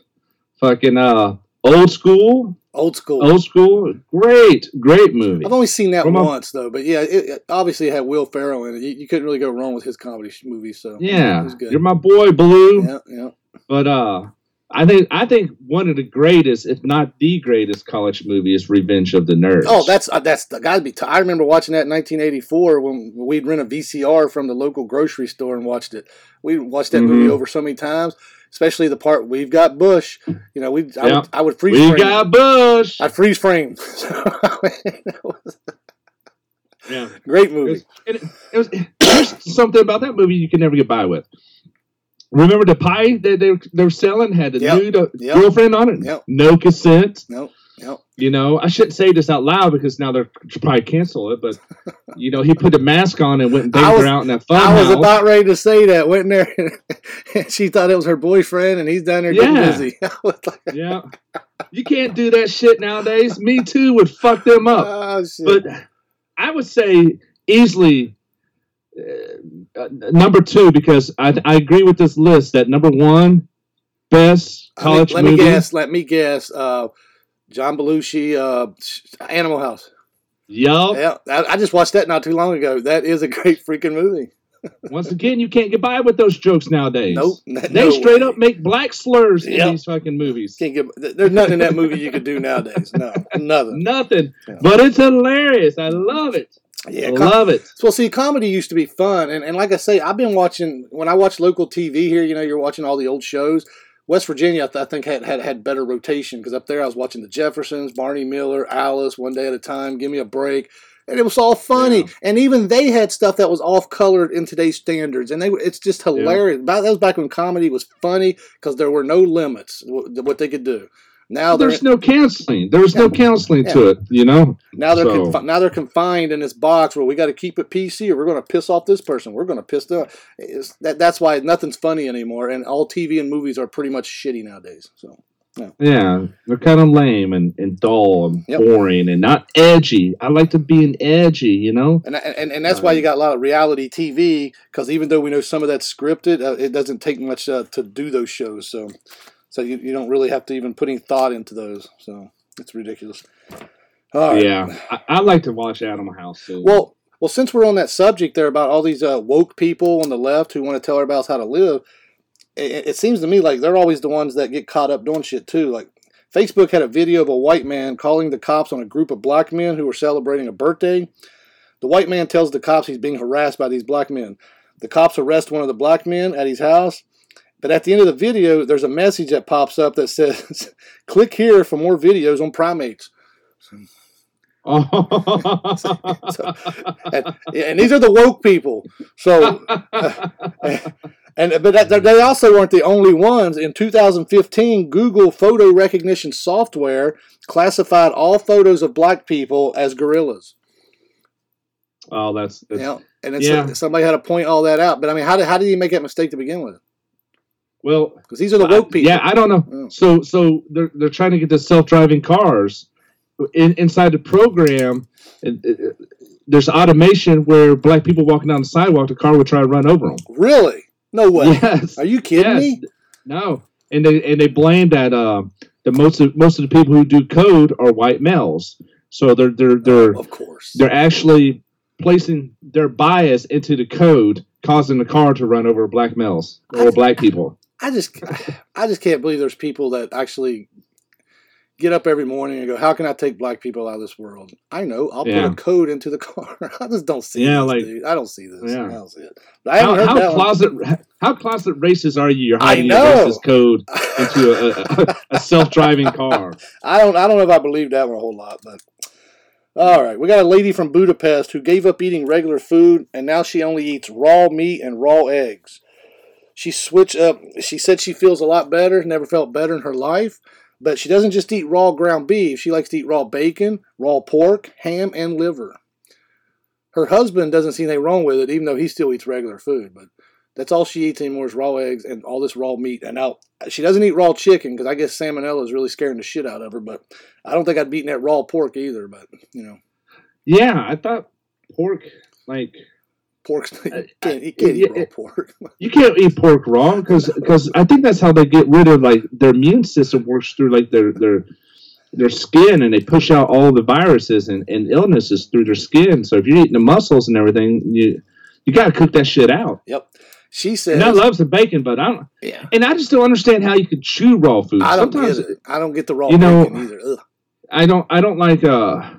Fucking uh, old school, Old school. old school, great, great movie. I've only seen that From a- once though, but yeah, it, it obviously had Will Ferrell in it. You, you couldn't really go wrong with his comedy sh- movies. So it Yeah, you're my boy, Blue. yeah, yeah. But uh, I think I think one of the greatest, if not the greatest, college movie is Revenge of the Nerds. Oh, that's uh, that's got to be. T- I remember watching that in 1984 when we'd rent a VCR from the local grocery store and watched it. We watched that movie Mhm. over so many times, especially the part we've got Bush. You know, we I, would, I would freeze we frame. got Bush. I freeze frame. That was a yeah, Great it movie. was, it, it was there's something about that movie you can never get by with. Remember the pie that they, they were selling had a Yep. nude Yep. girlfriend on it? Yep. No consent. No, no. You know, I shouldn't say this out loud because now they're probably cancel it. But you know, he put the mask on and went and banged was- her out in that fun I was house. about ready to say that. Went in there, and she thought it was her boyfriend, and he's down there getting Yeah. busy. Like, yeah, you can't do that shit nowadays. Me too would fuck them up. oh. But I would say easily uh, number two because I, I agree with this list that number one best college let movie. me guess. Let me guess. Uh, John Belushi, uh, Animal House. Yup. Yeah, I, I just watched that not too long ago. That is a great freaking movie. Once again, you can't get by with those jokes nowadays. Nope, They no straight way. up make black slurs Yep. in these fucking movies. Can't get. There's nothing in that movie you could do nowadays. No, nothing. Nothing. Yeah. But it's hilarious. I love it. Yeah, com- love it. Well, see, comedy used to be fun, and, and like I say, I've been watching when I watch local TV here. You know, you're watching all the old shows. West Virginia, I, th- I think had, had had better rotation because up there I was watching the Jeffersons, Barney Miller, Alice, One Day at a Time, Give Me a Break, and it was all funny. Yeah. And even they had stuff that was off colored in today's standards, and they it's just hilarious. Back- That was back when comedy was funny because there were no limits what they could do. Now There's no counseling. There's no counseling to it. You know. now they're so- confi- now they're confined in this box where we got to keep it PC or we're going to piss off this person. We're going to piss them. It's, that that's why nothing's funny anymore, and all TV and movies are pretty much shitty nowadays. So Yeah, yeah. they're kind of lame and, and dull and Yep. boring and not edgy. I like to be an edgy, you know. and and, and that's why you got a lot of reality TV because even though we know some of that's scripted, uh, it doesn't take much uh, to do those shows. So so you, you don't really have to even put any thought into those. So it's ridiculous. Right. Yeah, I, I like to watch Animal House too. Well, well, since we're on that subject there about all these uh, woke people on the left who want to tell everybody else how to live, it, it seems to me like they're always the ones that get caught up doing shit too. Like Facebook had a video of a white man calling the cops on a group of black men who were celebrating a birthday. The white man tells the cops he's being harassed by these black men. The cops arrest one of the black men at his house. But at the end of the video, there's a message that pops up that says, "Click here for more videos on primates." Oh. So- and, and these are the woke people. So, uh, and but that, they also weren't the only ones. In 2015, Google photo recognition software classified all photos of black people as gorillas. oh, that's, that's You know, and it's Yeah. somebody had to point all that out. But I mean, how did how did you make that mistake to begin with? Well. Because these are the woke people. Yeah, I don't know. Mm. So so they're they're trying to get the self driving cars in, inside the program. It, it, it- there's automation where black people walking down the sidewalk, the car would try to run over them. Really? No way. Yes. Are you kidding yes. me? No. And they and they blame that uh, the most of most of the people who do code are white males. So they're they're they're Of course. they're actually placing their bias into the code, causing the car to run over black males or black people. I just, I just can't believe there's people that actually get up every morning and go, "How can I take black people out of this world?" I know. I'll Yeah. put a code into the car. I just don't see. Yeah, this, like- dude. I don't see this. Yeah. I don't see it. But I haven't How, heard how that one. closet how closet racist are you? You're hiding your racist code into a, a, a self driving car. I don't. I don't know if I believe that one a whole lot, but. All right, we got a lady from Budapest who gave up eating regular food and now she only eats raw meat and raw eggs. She switched up. She said she feels a lot better, never felt better in her life, but she doesn't just eat raw ground beef. She likes to eat raw bacon, raw pork, ham, and liver. Her husband doesn't see anything wrong with it, even though he still eats regular food. But that's all she eats anymore is raw eggs and all this raw meat. And now she doesn't eat raw chicken because I guess salmonella is really scaring the shit out of her. But I don't think I'd be eating that raw pork either. But you know, Yeah, I thought pork like pork's you can't, you can't eat raw pork. you can't eat pork raw because I think that's how they get rid of like their immune system works through like their their their skin and they push out all the viruses and, and illnesses through their skin. So if you're eating the muscles and everything, you you got to cook that shit out. yep. She says, And I love some bacon, but I don't. yeah. And I just don't understand how you could chew raw food. I don't Sometimes get it. I don't get the raw you know, bacon either. Ugh. I don't. I don't like. Uh,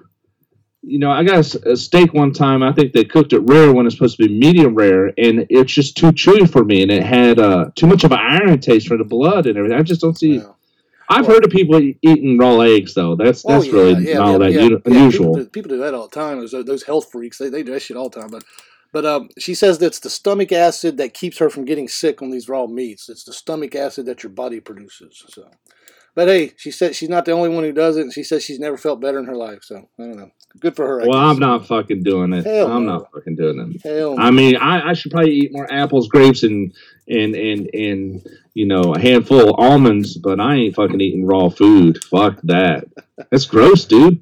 you know, I got a, steak one time. I think they cooked it rare when it's supposed to be medium rare, and it's just too chewy for me, and it had uh, too much of an iron taste for the blood and everything. I just don't see. I've Well- heard of people eating raw eggs though. That's Oh, that's yeah, really yeah, not yeah, that yeah, uni- yeah, unusual. People do, people do that all the time. Those, those health freaks, they, they do that shit all the time. But but um, she says that it's the stomach acid that keeps her from getting sick on these raw meats. It's the stomach acid that your body produces. So, but hey, she said she's not the only one who does it. And she says she's never felt better in her life. So I don't know. Good for her. I well, guess. I'm not fucking doing it. Hell I'm no. not fucking doing it. Hell. I mean, I, I should probably eat more apples, grapes, and and and and you know a handful of almonds, but I ain't fucking eating raw food. Fuck that. That's gross, dude.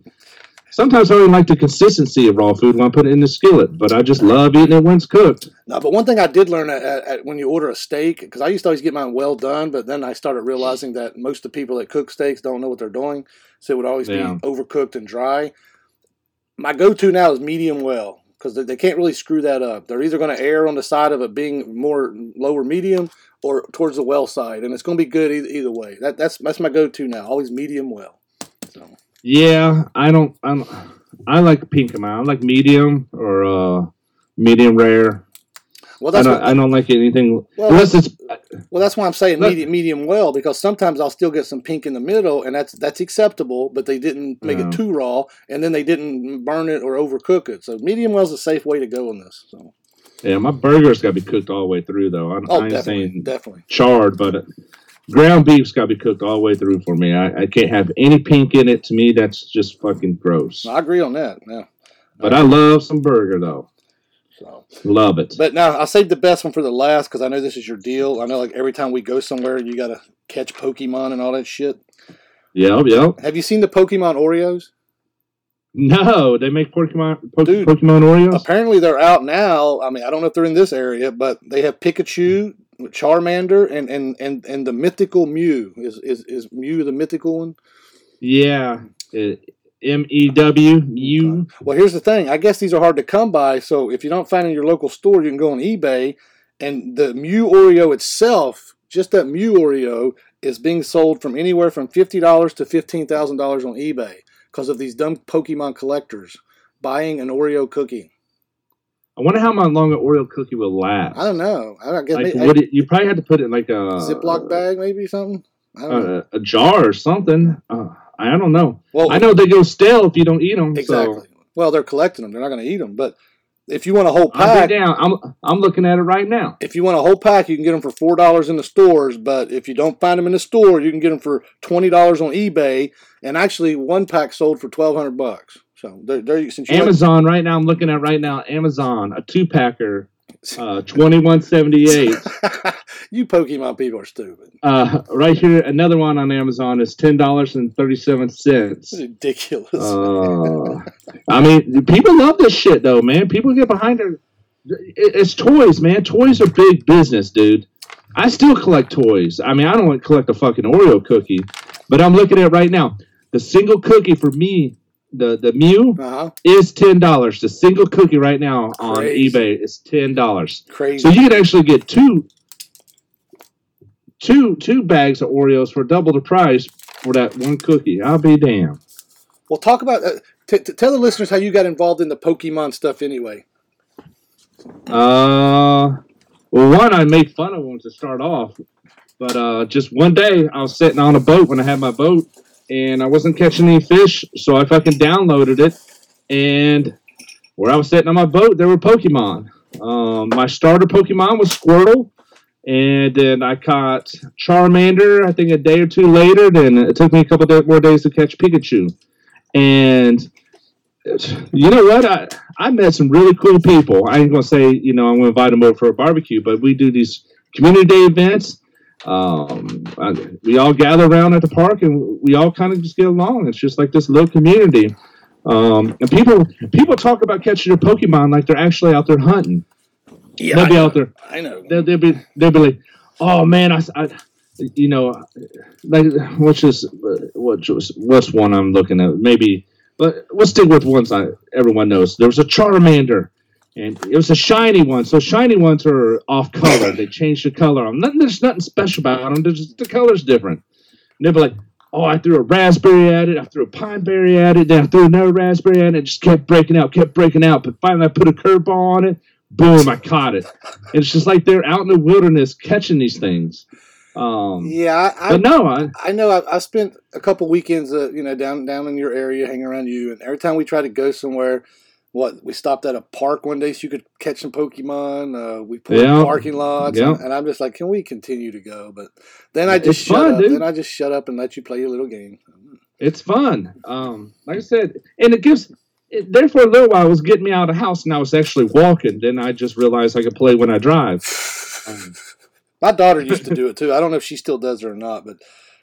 Sometimes I don't even like the consistency of raw food when I put it in the skillet, but I just love eating it when it's cooked. No, but one thing I did learn at, at, at when you order a steak, because I used to always get mine well done, but then I started realizing that most of the people that cook steaks don't know what they're doing, so it would always Yeah. be overcooked and dry. My go-to now is medium well, because they, can't really screw that up. They're either going to err on the side of it being more lower medium or towards the well side, and it's going to be good either, either way. That, that's that's my go-to now, always medium well. So Yeah, I don't. I'm. I like pink amount. I like medium or uh, medium rare. Well, I don't. what, I don't like anything well, unless it's. Well, that's why I'm saying Look- medium, medium well because sometimes I'll still get some pink in the middle, and that's that's acceptable. But they didn't make it too raw, and then they didn't burn it or overcook it. So medium well is a safe way to go in this. So Yeah, my burger's got to be cooked all the way through, though. I'm, oh, I ain't saying definitely. charred, but uh, ground beef's got to be cooked all the way through for me. I, I can't have any pink in it. To me, that's just fucking gross. I agree on that. Yeah. But I love some burger though. So, Love it. but now I saved the best one for the last because I know this is your deal. I know like every time we go somewhere, you got to catch Pokemon and all that shit. Yep, yep. Have you seen the Pokemon Oreos? No, they make Pokemon po- Dude. Pokemon Oreos. Apparently they're out now. I mean, I don't know if they're in this area, but they have Pikachu, Charmander, and and and, and the mythical Mew. Is, is is Mew the mythical one? Yeah, M E W U. Well, here's the thing. I guess these are hard to come by. So if you don't find it in your local store, you can go on eBay, and the Mew Oreo itself, just that Mew Oreo, is being sold from anywhere from fifty dollars to fifteen thousand dollars on eBay because of these dumb Pokemon collectors buying an Oreo cookie. I wonder how long an Oreo cookie will last. I don't know. I don't guess Like, maybe, it, you probably had to put it in like a Ziploc bag, maybe something. I don't know. uh, a jar or something. Uh, I don't know. Well, I know they go stale if you don't eat them. exactly. So Well, they're collecting them. They're not going to eat them. But if you want a whole pack, down. I'm I'm looking at it right now. if you want a whole pack, you can get them for four dollars in the stores. But if you don't find them in the store, you can get them for twenty dollars on eBay. And actually, one pack sold for twelve hundred bucks. So there, there. Since you like- Amazon right now. I'm looking at right now. Amazon a two packer, uh, twenty one seventy eight. you Pokemon people are stupid. Uh, right here, another one on Amazon is ten dollars and thirty seven cents. Ridiculous. Uh, I mean, people love this shit though, man. People get behind it. It- It's toys, man. Toys are big business, dude. I still collect toys. I mean, I don't want to collect a fucking Oreo cookie, but I'm looking at it right now. The single cookie for me, the the Mew, Uh huh. is ten dollars. The single cookie right now on eBay is ten dollars. Crazy. So you can actually get two, two, two bags of Oreos for double the price for that one cookie. I'll be damned. well, talk about. Uh, t- t- tell the listeners how you got involved in the Pokemon stuff anyway. Uh, well, one, I made fun of them to start off, but uh, just one day I was sitting on a boat when I had my boat, and I wasn't catching any fish, so I fucking downloaded it, and where I was sitting on my boat, there were Pokemon. Um, my starter Pokemon was Squirtle, and then I caught Charmander. I think a day or two later. Then it took me a couple more days to catch Pikachu, and you know what? I I met some really cool people. I ain't gonna say you know I'm gonna invite them over for a barbecue, but we do these community day events. Um, I- we all gather around at the park and we all kind of just get along. It's just like this little community. Um, and people people talk about catching their Pokemon like they're actually out there hunting. Yeah, They'll be out there I know. they'll, they'll be they'll be like, oh man, I, I you know, like what's just what what's one I'm looking at? Maybe, but we'll stick with ones I everyone knows. There was a Charmander, and it was a shiny one. So shiny ones are off color. They changed the color. on them. There's nothing special about them. Just the color's different. And they'll be like. Oh, I threw a raspberry at it. I threw a pine berry at it. Then I threw another raspberry at it. It just kept breaking out, kept breaking out. But finally, I put a curveball on it. Boom! I caught it. It's just like they're out in the wilderness catching these things. Um, Yeah, I, I, but no, I, I know. I, I spent a couple weekends, uh, you know, down down in your area, hanging around you, and every time we try to go somewhere, what we stopped at a park one day so you could catch some Pokemon. Uh, we pulled Yeah. parking lots, Yeah. and, and I'm just like, can we continue to go? But then I It's just shut fun, up. dude. Then I just shut up and let you play your little game. it's fun. Um, like I said, and it gives. It, there for a little while, it was getting me out of the house, and I was actually walking. Then I just realized I could play when I drive. Um, My daughter used to do it too. I don't know if she still does it or not, but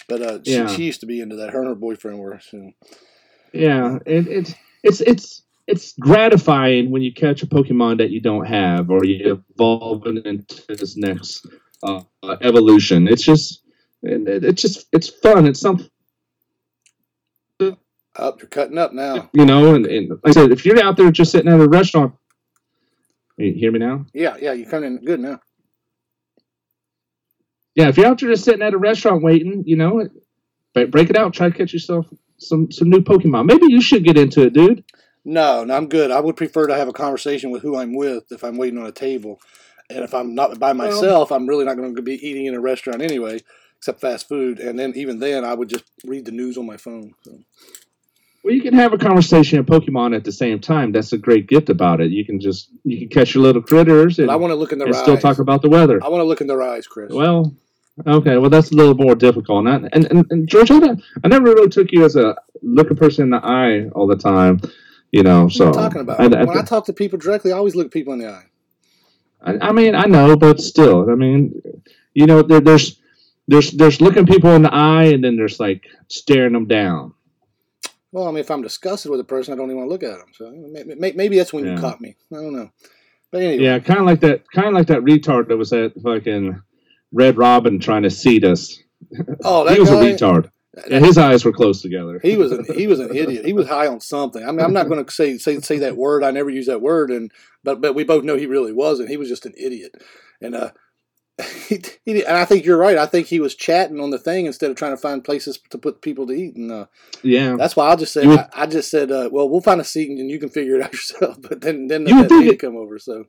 but uh, she, Yeah. she used to be into that. Her and her boyfriend were. So. yeah, it, it's it's it's it's gratifying when you catch a Pokemon that you don't have, or you evolve into this next uh, evolution. It's just, and it, it's just, it's fun. It's something. Up, you're cutting up now. you know, and, and like I said, if you're out there just sitting at a restaurant, you hear me now? Yeah, yeah, you're coming in good now. Yeah, if you're out there just sitting at a restaurant waiting, you know, break break it out, try to catch yourself some some new Pokemon. Maybe you should get into it, dude. No, no, I'm good. I would prefer to have a conversation with who I'm with if I'm waiting on a table. And if I'm not by myself, I'm really not going to be eating in a restaurant anyway, except fast food. And then even then, I would just read the news on my phone. So. Well, you can have a conversation of Pokemon at the same time. That's a great gift about it. You can just you can catch your little critters and, But I want to look in their and eyes. still talk about the weather. I want to look in their eyes, Chris. Well, Okay, well that's a little more difficult. And and, and, and George, I, don't- I never really took you as a looking person in the eye all the time. You know, What so are you talking about? I, I, when I talk to people directly, I always look people in the eye. I, I mean, I know, but still, I mean, you know, there, there's there's there's looking people in the eye, and then there's like staring them down. Well, I mean, if I'm disgusted with a person, I don't even want to look at them. So may- may- maybe that's when you caught me. I don't know. But anyway, Yeah, kind of like that, kind of like that retard that was at fucking Red Robin trying to seat us. oh, that he was guy, a retard. Yeah, his eyes were close together. He was an he was an idiot. He was high on something. I mean, I'm not going to say say say that word. I never use that word, and but but we both know he really wasn't. He was just an idiot, and uh, he, he and I think you're right. I think he was chatting on the thing instead of trying to find places to put people to eat, and uh, yeah, that's why I just said would- I, I just said, uh, well, we'll find a seat and you can figure it out yourself. But then then You that think it- come over, so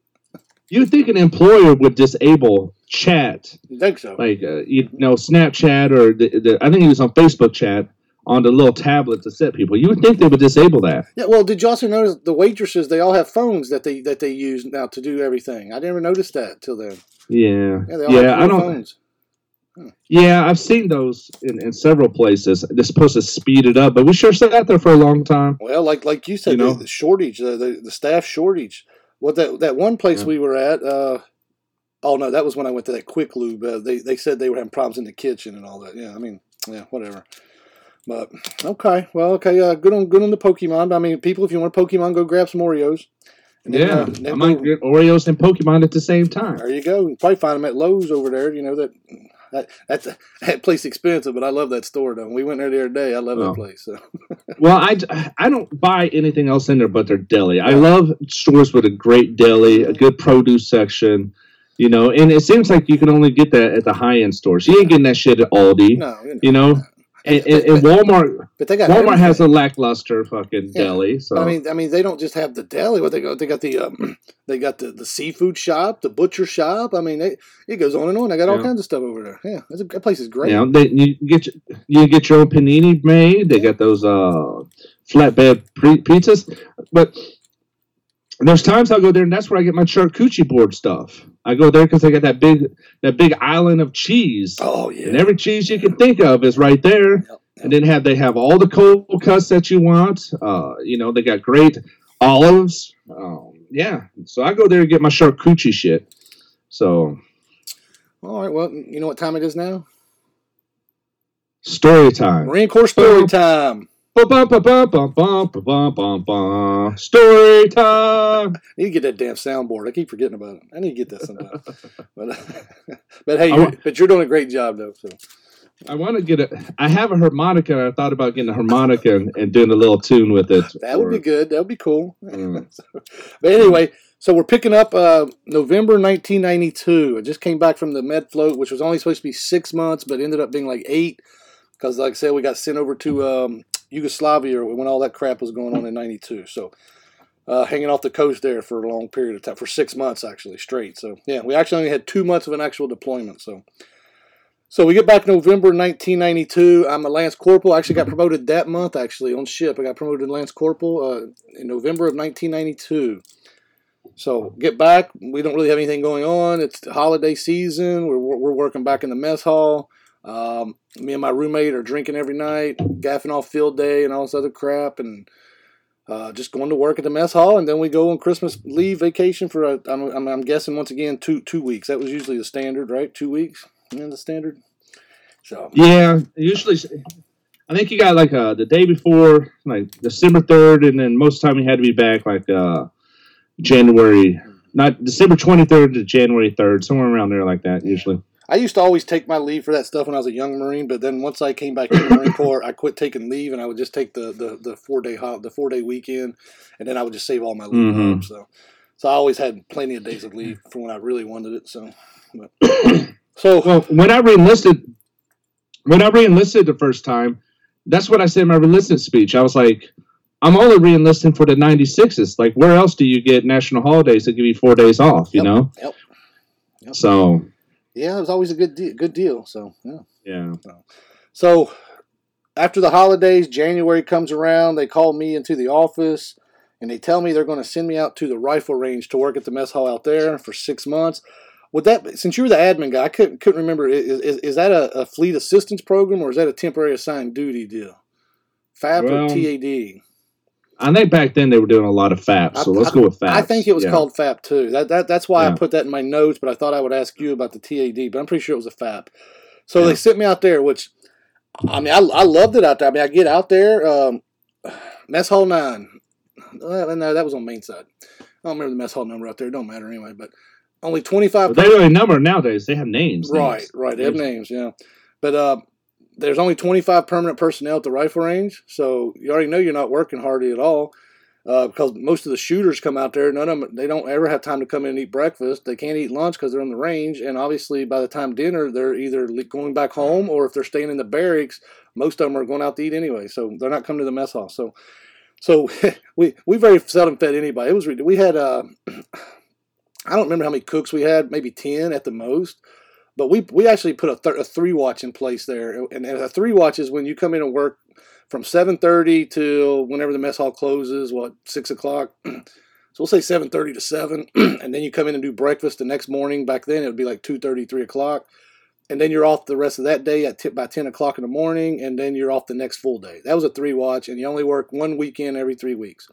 you think an employer would disable chat, I think so. like uh, you know, Snapchat or the, the I think it was on Facebook chat on the little tablet to set people. You would think they would disable that. Yeah, well, did you also notice the waitresses? They all have phones that they that they use now to do everything. I didn't never noticed that till then. Yeah, Yeah, yeah, I don't. phones. Yeah, I've seen those in, in several places. They're supposed to speed it up, but we sure sat there for a long time. Well, like like you said, You know? the, shortage, the, the the staff shortage. What that that one place Yeah. we were at? Uh, oh no, that was when I went to that Quick Lube. Uh, they they said they were having problems in the kitchen and all that. Yeah, I mean, yeah, whatever. But okay, well, okay, uh, good on good on the Pokemon. I mean, people, if you want Pokemon, go grab some Oreos. Yeah, uh, I might get Oreos and Pokemon at the same time. There you go. You probably find them at Lowe's over there. You know that that that's that place expensive, but I love that store though. We went there the other day. I love that place. So. Well, I, I don't buy anything else in there but their deli. I love stores with a great deli, a good produce section, you know. And it seems like you can only get that at the high end stores. You ain't getting that shit at Aldi, No, you know. you know. And, and, and Walmart, but they got Walmart has a lackluster fucking Yeah. deli. So I mean, I mean, they don't just have the deli. What they got? They got the um, they got the, the seafood shop, the butcher shop. I mean, it, it goes on and on. They got all Yeah. kinds of stuff over there. Yeah, a, that place is great. you they, you get your, you get your own panini made. They got those uh flatbed pre- pizzas, but there's times I'll go there, and that's where I get my charcuterie board stuff. I go there because they got that big that big island of cheese, Oh yeah. and every cheese you can think of is right there. Yep, yep. And then have they have all the cold cuts that you want. Uh, you know, they got great olives. Um, yeah, so I go there and get my charcuterie shit. So All right. Well, you know what time it is now? story time. Marine Corps story time. Story time. I need to get that damn soundboard. I keep forgetting about it. I need to get that sometime. but, but hey, but you're doing a great job though. So. I want to get a. I have a harmonica, I thought about getting a harmonica and, and doing a little tune with it. That would or, be good. That would be cool. Mm. but anyway, so we're picking up uh, November 1992. I just came back from the Med Float, which was only supposed to be six months, but ended up being like eight because, like I said, we got sent over to um, Yugoslavia when all that crap was going on in '92. So. Uh, hanging off the coast there for a long period of time, for six months actually straight. So yeah, we actually only had two months of an actual deployment. So, so we get back November 1992. I'm a lance corporal. I actually got promoted that month actually on ship. I got promoted lance corporal uh, in November of 1992. So get back. We don't really have anything going on. It's holiday season. We're, we're working back in the mess hall. Um, me and my roommate are drinking every night, gaffing off field day and all this other crap, and uh, just going to work at the mess hall. And then we go on Christmas leave vacation for a, I'm, I'm, I'm guessing once again two two weeks. That was usually the standard, right? Two weeks, yeah, the standard. So Yeah, usually. I think you got like uh, the day before, like December third, and then most of the time you had to be back like uh, January, not December twenty third to January third, somewhere around there like that. Usually. I used to always take my leave for that stuff when I was a young Marine, but then once I came back to the Marine Corps, I quit taking leave and I would just take the the, the four day hot the four day weekend, and then I would just save all my leave Mhm. up. So, so I always had plenty of days of leave for when I really wanted it. So, but, so Well, when I reenlisted, when I reenlisted the first time, that's what I said in my reenlistment speech. I was like, I'm only reenlisting for the 96s. Like, where else do you get national holidays that give you four days off, you Yep, know? yep, yep. So, yeah, it was always a good de- good deal. So yeah. yeah. So after the holidays, January comes around. They call me into the office and they tell me they're going to send me out to the rifle range to work at the mess hall out there for six months. Would that since you were the admin guy, I couldn't couldn't remember. Is is, is that a, a fleet assistance program or is that a temporary assigned duty deal? FAP Well, or TAD? I think back then they were doing a lot of FAP, so I- let's I- go with FAP. I think it was called FAP too. That, that that's why I put that in my notes. But I thought I would ask you about the TAD. But I'm pretty sure it was a FAP. So Yeah. they sent me out there, which I mean I, I loved it out there. I mean I get out there, um, mess hall nine. Well, no, that was on main side. I don't remember the mess hall number out there. It don't matter anyway. But only 25 But they don't even number nowadays. They have names. Right, names. right. They have names, yeah. But uh, there's only 25 permanent personnel at the rifle range, so you already know you're not working hardly at all. Uh, because most of the shooters come out there, none of them they don't ever have time to come in and eat breakfast. They can't eat lunch because they're on the range, and obviously by the time dinner, they're either going back home or if they're staying in the barracks, most of them are going out to eat anyway. So they're not coming to the mess hall. So, so we we very seldom fed anybody. It was we had uh, I don't remember how many cooks we had, maybe ten at the most. But we we actually put a, th- a three watch in place there, and, and a three watch is when you come in and work from seven thirty till whenever the mess hall closes, what six o'clock. so we'll say seven thirty to seven, and then you come in and do breakfast the next morning. Back then it would be like 2.30, 3 o'clock, and then you're off the rest of that day at t- by ten o'clock in the morning, and then you're off the next full day. That was a three watch, and you only work one weekend every three weeks.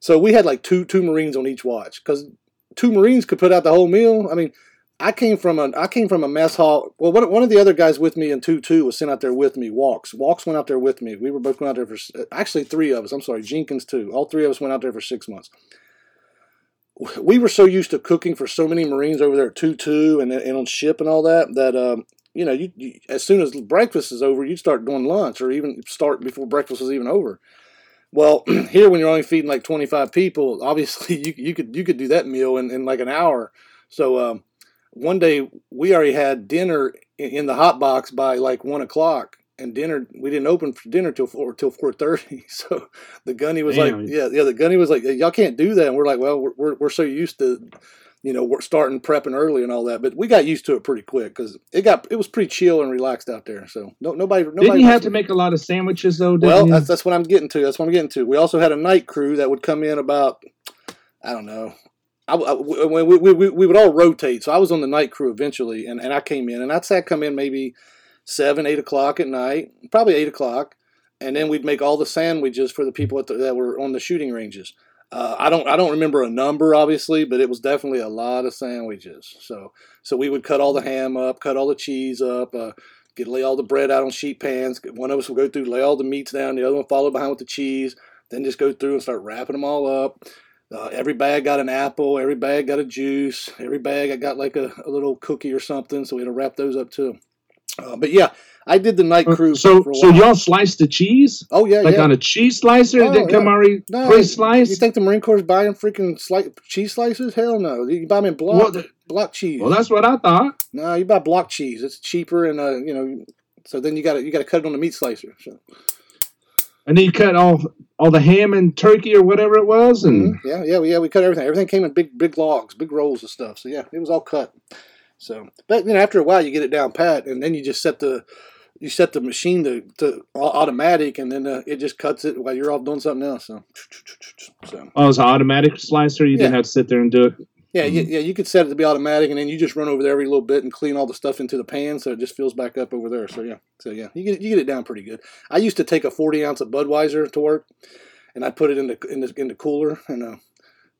So we had like two two Marines on each watch because two Marines could put out the whole meal. I mean. I came from a I came from a mess hall. Well, one, one of the other guys with me in two two was sent out there with me. Walks Walks went out there with me. We were both going out there for actually three of us. I'm sorry, Jenkins too. All three of us went out there for six months. We were so used to cooking for so many Marines over there at two two and, and on ship and all that that um, you know you, you as soon as breakfast is over, you'd start doing lunch or even start before breakfast was even over. Well, here when you're only feeding like 25 people, obviously you, you could you could do that meal in, in like an hour. So um, one day we already had dinner in, the hot box by like one o'clock, and dinner we didn't open for dinner till four till four thirty. So the gunny was Damn. like, yeah, yeah, the gunny was like, y'all can't do that. And we're like, well, we're we're, we're so used to. You know, we're starting prepping early and all that, but we got used to it pretty quick because it got it was pretty chill and relaxed out there. So no, nobody, nobody. Didn't you have to make a lot of sandwiches though? Well, that's, that's what I'm getting to. That's what I'm getting to. We also had a night crew that would come in about, I don't know. I, I- we, we, we, we would all rotate. So I was on the night crew eventually, and, and I came in, and I'd say I'd come in maybe seven, eight o'clock at night, probably eight o'clock, and then we'd make all the sandwiches for the people the, that were on the shooting ranges. Uh, I don't I don't remember a number obviously, but it was definitely a lot of sandwiches. So so we would cut all the ham up, cut all the cheese up, uh, get lay all the bread out on sheet pans. One of us would go through, lay all the meats down. The other one follow behind with the cheese. Then just go through and start wrapping them all up. Uh, every bag got an apple. Every bag got a juice. Every bag I got like a, a little cookie or something. So we had to wrap those up too. Uh, but yeah, I did the night crew. so so y'all sliced the cheese Oh yeah, like yeah. on a cheese slicer? Oh, Did it come yeah. already No, You pre-sliced? think the Marine Corps is buying freaking sli- cheese slices? Hell no. You buy them in block Well, block cheese. well, that's what I thought. no, you buy block cheese. It's cheaper and uh, you know. So then you got to you got to cut it on the meat slicer. So And then you cut off all the ham and turkey or whatever it was, and Mhm. yeah, yeah, yeah. We cut everything. Everything came in big big logs, big rolls of stuff. So yeah, it was all cut. So, but you know, after a while, you get it down pat, and then you just set the you set the machine to, to automatic, and then uh, it just cuts it while you're off doing something else. So, so oh, it was an automatic slicer. You didn't have to sit there and do it. Yeah, yeah, yeah. You could set it to be automatic, and then you just run over there every little bit and clean all the stuff into the pan, so it just fills back up over there. So yeah, so yeah, you get you get it down pretty good. I used to take a forty ounce of Budweiser to work, and I put it in the in the, in the cooler, and uh,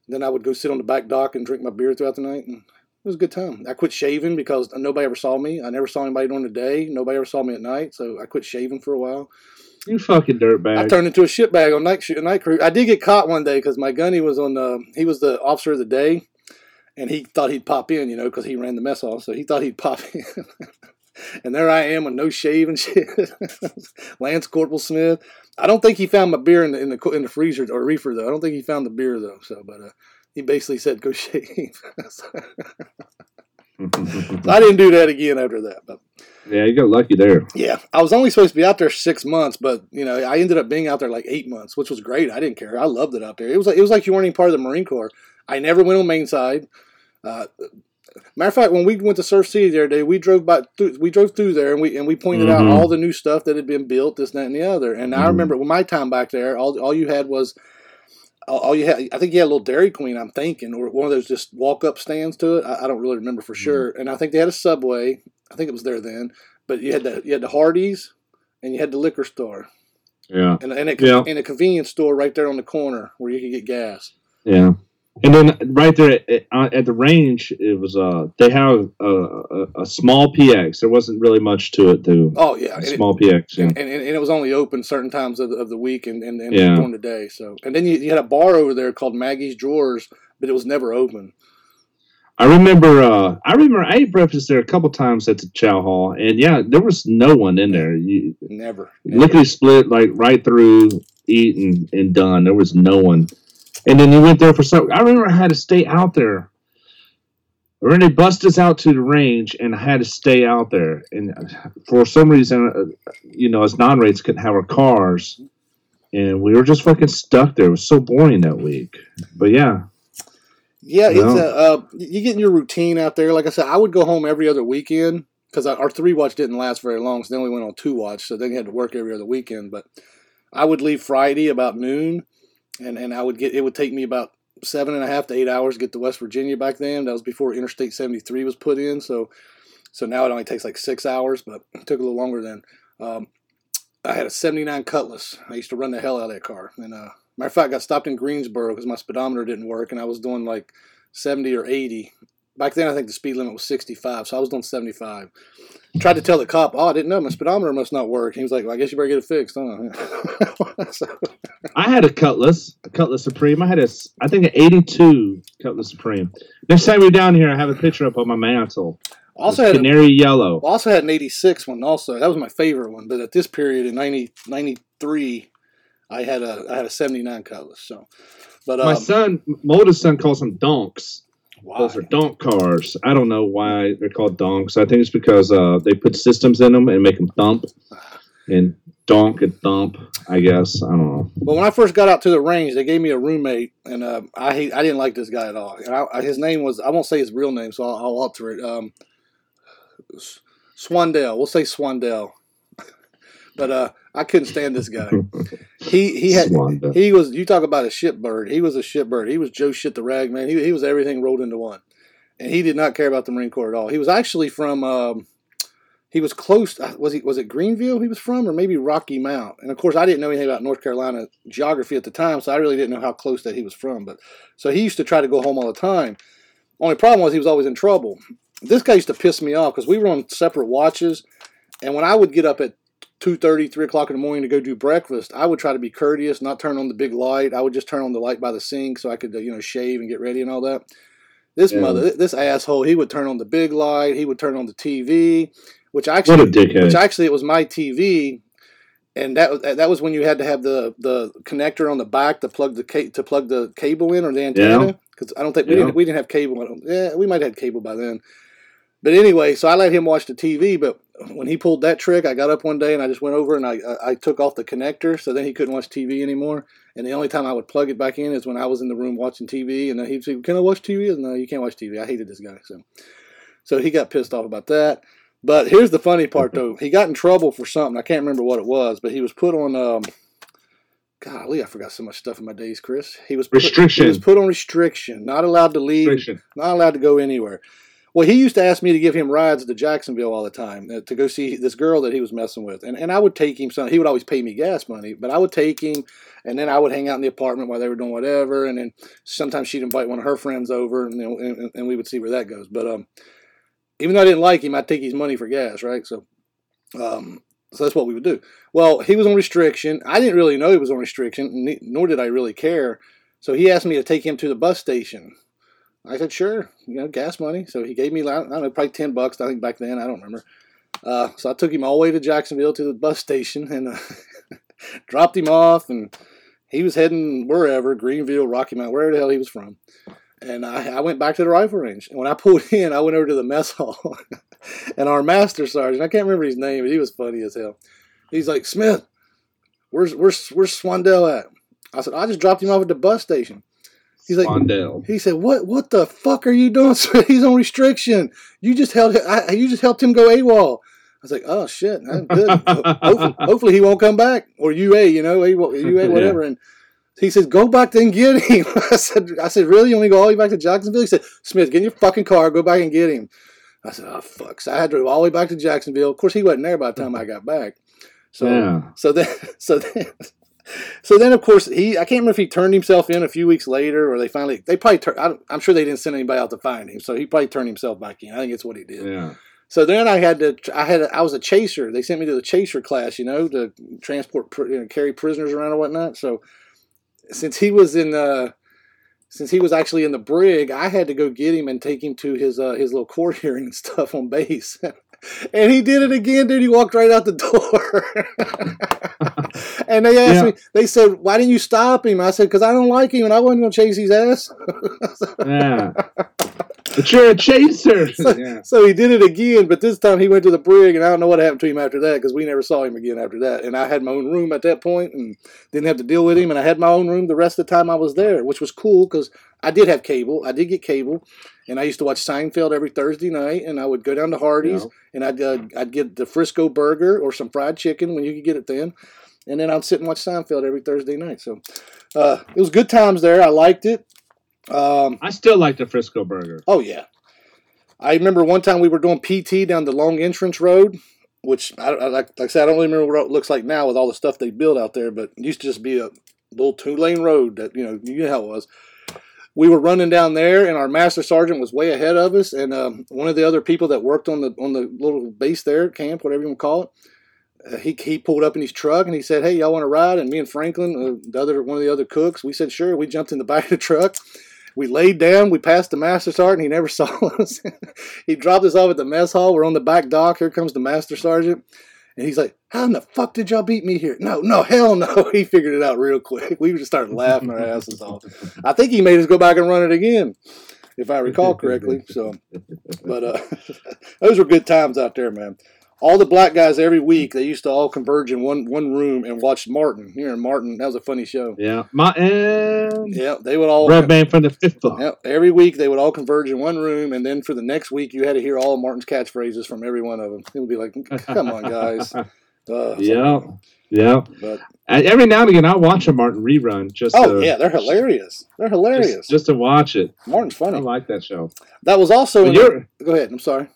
then I would go sit on the back dock and drink my beer throughout the night, and it was a good time. I quit shaving because nobody ever saw me. I never saw anybody during the day. Nobody ever saw me at night, so I quit shaving for a while. You fucking dirtbag. I turned into a shitbag on night shoot, night crew. I did get caught one day because my gunny was on the. He was the officer of the day, and he thought he'd pop in, you know, because he ran the mess hall, so he thought he'd pop in. and there I am with no shave and shit. Lance Corporal Smith. I don't think he found my beer in the in the in the freezer or reefer though. I don't think he found the beer though. So, but uh, he basically said go shave. so I didn't do that again after that, but. yeah, you got lucky there. Yeah, I was only supposed to be out there six months, but you know, I ended up being out there like eight months, which was great. I didn't care. I loved it out there. It was like it was like you weren't even part of the Marine Corps. I never went on main side. Uh, matter of fact, when we went to Surf City the other day, we drove by. Through, we drove through there, and we and we pointed out Mhm. all the new stuff that had been built, this, that, and the other. And I Mhm. remember when my time back there, all all you had was all you had, I think you had a little Dairy Queen. I'm thinking, or one of those just walk up stands to it. I, I don't really remember for sure. And I think they had a Subway. I think it was there then. But you had the you had the Hardee's, and you had the liquor store, Yeah, and and a, Yeah. and a convenience store right there on the corner where you could get gas. yeah. And then right there at, at- at the range, it was uh they have a, a, a small PX. There wasn't really much to it, too. Oh yeah, and it- small PX. Yeah. and, and, and it was only open certain times of the, of the week and, and, and Yeah. during the day. So, and then you, you had a bar over there called Maggie's Drawers, but it was never open. I remember. Uh, I remember. I ate breakfast there a couple times at the Chow Hall, and yeah, there was no one in there. You Never. never. lickety split like right through, eat and, and done. There was no one. And then you went there for some. I remember I had to stay out there. Or they bust us out to the range, and I had to stay out there. And for some reason, uh, you know, as non-rates couldn't have our cars, and we were just fucking stuck there. It was so boring that week. But yeah, Yeah, it's a uh, you get in your routine out there. Like I said, I would go home every other weekend because our three watch didn't last very long. So then we went on two watch, so then you had to work every other weekend. But I would leave Friday about noon, and and I would get it would take me about seven and a half to eight hours to get to West Virginia back then. That was before Interstate seventy three was put in. So so now it only takes like six hours, but it took a little longer then. Um, I had a seventy nine Cutlass. I used to run the hell out of that car, and uh, matter of fact, I got stopped in Greensboro because my speedometer didn't work, and I was doing like 70 or 80. Back then, I think the speed limit was 65, so I was doing 75. Tried to tell the cop, oh, I didn't know, my speedometer must not work. He was like, well, I guess you better get it fixed. Huh? So- I had a Cutlass, a Cutlass Supreme. I had a, I think an '82 Cutlass Supreme. Next time you're down here, I have a picture up on my mantle. also had a, canary yellow. also had an 86 one also. That was my favorite one. But at this period in 90, 93, I had a I had a 79 Cutlass. So, but My um, son, my oldest son, calls them donks. Why? Those are donk cars. I don't know why they're called donks. I think it's because uh, they put systems in them and make them thump, and donk and thump. I guess I don't know. But when I first got out to the range, they gave me a roommate, and uh, I hate, I didn't like this guy at all. And I, I- his name was I won't say his real name, so I'll, I'll alter it. Um, Swandell, we'll say Swandell. but uh, I couldn't stand this guy. He he had Swanda. he was you talk about a shitbird. He was a shitbird. He was Joe shit the rag man. He he was everything rolled into one, and he did not care about the Marine Corps at all. He was actually from. Um, he was close. uh, Was he? Was it Greenville? He was from, or maybe Rocky Mount? And of course, I didn't know anything about North Carolina geography at the time, so I really didn't know how close that he was from. But so he used to try to go home all the time. Only problem was he was always in trouble. This guy used to piss me off because we were on separate watches, and when I would get up at 2.30, 3 o'clock in the morning to go do breakfast, I would try to be courteous, not turn on the big light. I would just turn on the light by the sink so I could, uh, you know, shave and get ready and all that. This Yeah. mother, this asshole, he would turn on the big light. He would turn on the TV, which actually, which actually it was my TV, and that was that was when you had to have the the connector on the back to plug the ca- to plug the cable in or the antenna. Because I don't think we Yeah. didn't we didn't have cable. Yeah, we might have had cable by then. But anyway, so I let him watch the TV. But when he pulled that trick, I got up one day and I just went over and I, I, took off the connector, so then he couldn't watch TV anymore. And the only time I would plug it back in is when I was in the room watching TV, and then he'd say, "Can I watch TV?" And, No, you can't watch TV. I hated this guy, so so he got pissed off about that. But here's the funny part, though. He got in trouble for something. I can't remember what it was, but he was put on. Um, golly, I forgot so much stuff in my days, Chris. He was put, Restriction. He was put on restriction, not allowed to leave not allowed to go anywhere. Well, he used to ask me to give him rides to Jacksonville all the time uh, to go see this girl that he was messing with, and and I would take him. Some he would always pay me gas money, but I would take him, and then I would hang out in the apartment while they were doing whatever, and then sometimes she'd invite one of her friends over, and and, and we would see where that goes. But um, even though I didn't like him, I'd take his money for gas, right? So, um, so that's what we would do. Well, he was on restriction. I didn't really know he was on restriction, nor did I really care. So he asked me to take him to the bus station. I said, sure, you know, gas money. So he gave me, I don't know, probably 10 bucks, I think back then, I don't remember. Uh, so I took him all the way to Jacksonville to the bus station and uh, dropped him off. And he was heading wherever, Greenville, Rocky Mount, wherever the hell he was from. And I, I went back to the rifle range. And when I pulled in, I went over to the mess hall. and our master sergeant, I can't remember his name, but he was funny as hell. He's like, Smith, where's, where's, where's Swandell at? I said, I just dropped him off at the bus station. He's like, Mondale. he said, "What? What the fuck are you doing? He's on restriction. You just held. I, you just helped him go AWOL." I was like, "Oh shit, that's good. hopefully, hopefully he won't come back or UA. You know, AWOL, UA, whatever." And he says, "Go back and get him." I said, "I said, really? You want me to go all the way back to Jacksonville?" He said, "Smith, get in your fucking car, go back and get him." I said, "Oh fuck!" So I had to go all the way back to Jacksonville. Of course, he wasn't there by the time I got back. So, Yeah. so then, so then, so then, of course, he. I can't remember if he turned himself in a few weeks later, or they finally. They probably. Tur- I I'm sure they didn't send anybody out to find him, so he probably turned himself back in. I think it's what he did. Yeah. So then I had to. I had. I was a chaser. They sent me to the chaser class, you know, to transport, pr- you know, carry prisoners around or whatnot. So since he was in, uh, since he was actually in the brig, I had to go get him and take him to his uh, his little court hearing and stuff on base. and he did it again, dude. He walked right out the door. and they asked Yeah. me. They said, "Why didn't you stop him?" I said, "Because I don't like him, and I wasn't going to chase his ass." Yeah. But you're a chaser. yeah. So he did it again, but this time he went to the brig, and I don't know what happened to him after that because we never saw him again after that. And I had my own room at that point and didn't have to deal with him, and I had my own room the rest of the time I was there, which was cool because I did have cable. I did get cable, and I used to watch Seinfeld every Thursday night, and I would go down to Hardee's, Yeah. and I'd uh, I'd get the Frisco burger or some fried chicken when you could get it then. And then I'd sit and watch Seinfeld every Thursday night. So uh, it was good times there. I liked it. Um, I still like the Frisco burger. Oh yeah, I remember one time we were doing PT down the Long Entrance Road, which I, I like. Like I said, I don't really remember what it looks like now with all the stuff they built out there, but it used to just be a little two lane road that you know you know how it was. We were running down there, and our master sergeant was way ahead of us, and um, one of the other people that worked on the on the little base there, camp, whatever you want to call it. Uh, he, he pulled up in his truck and he said, "Hey, y'all want to ride?" And me and Franklin, uh, the other one of the other cooks, we said, "Sure." We jumped in the back of the truck. We laid down. We passed the master sergeant. He never saw us. he dropped us off at the mess hall. We're on the back dock. Here comes the master sergeant. And he's like, How in the fuck did y'all beat me here? No, no, hell no. He figured it out real quick. We just started laughing our asses off. I think he made us go back and run it again, if I recall correctly. So, but uh, those were good times out there, man. All the black guys every week, they used to all converge in one one room and watch Martin. Here in Martin, that was a funny show. Yeah. And Yeah, they would all Red Man from the fifth floor. Yep. Every week they would all converge in one room, and then for the next week you had to hear all of Martin's catchphrases from every one of them. It would be like, "Come on, guys." Uh, Yeah. Yeah. But I, every now and again, I watch a Martin rerun just oh to, yeah, they're hilarious. They're hilarious. just, just to watch it. Martin's funny. I like that show. That was also. You're, go ahead. I'm sorry.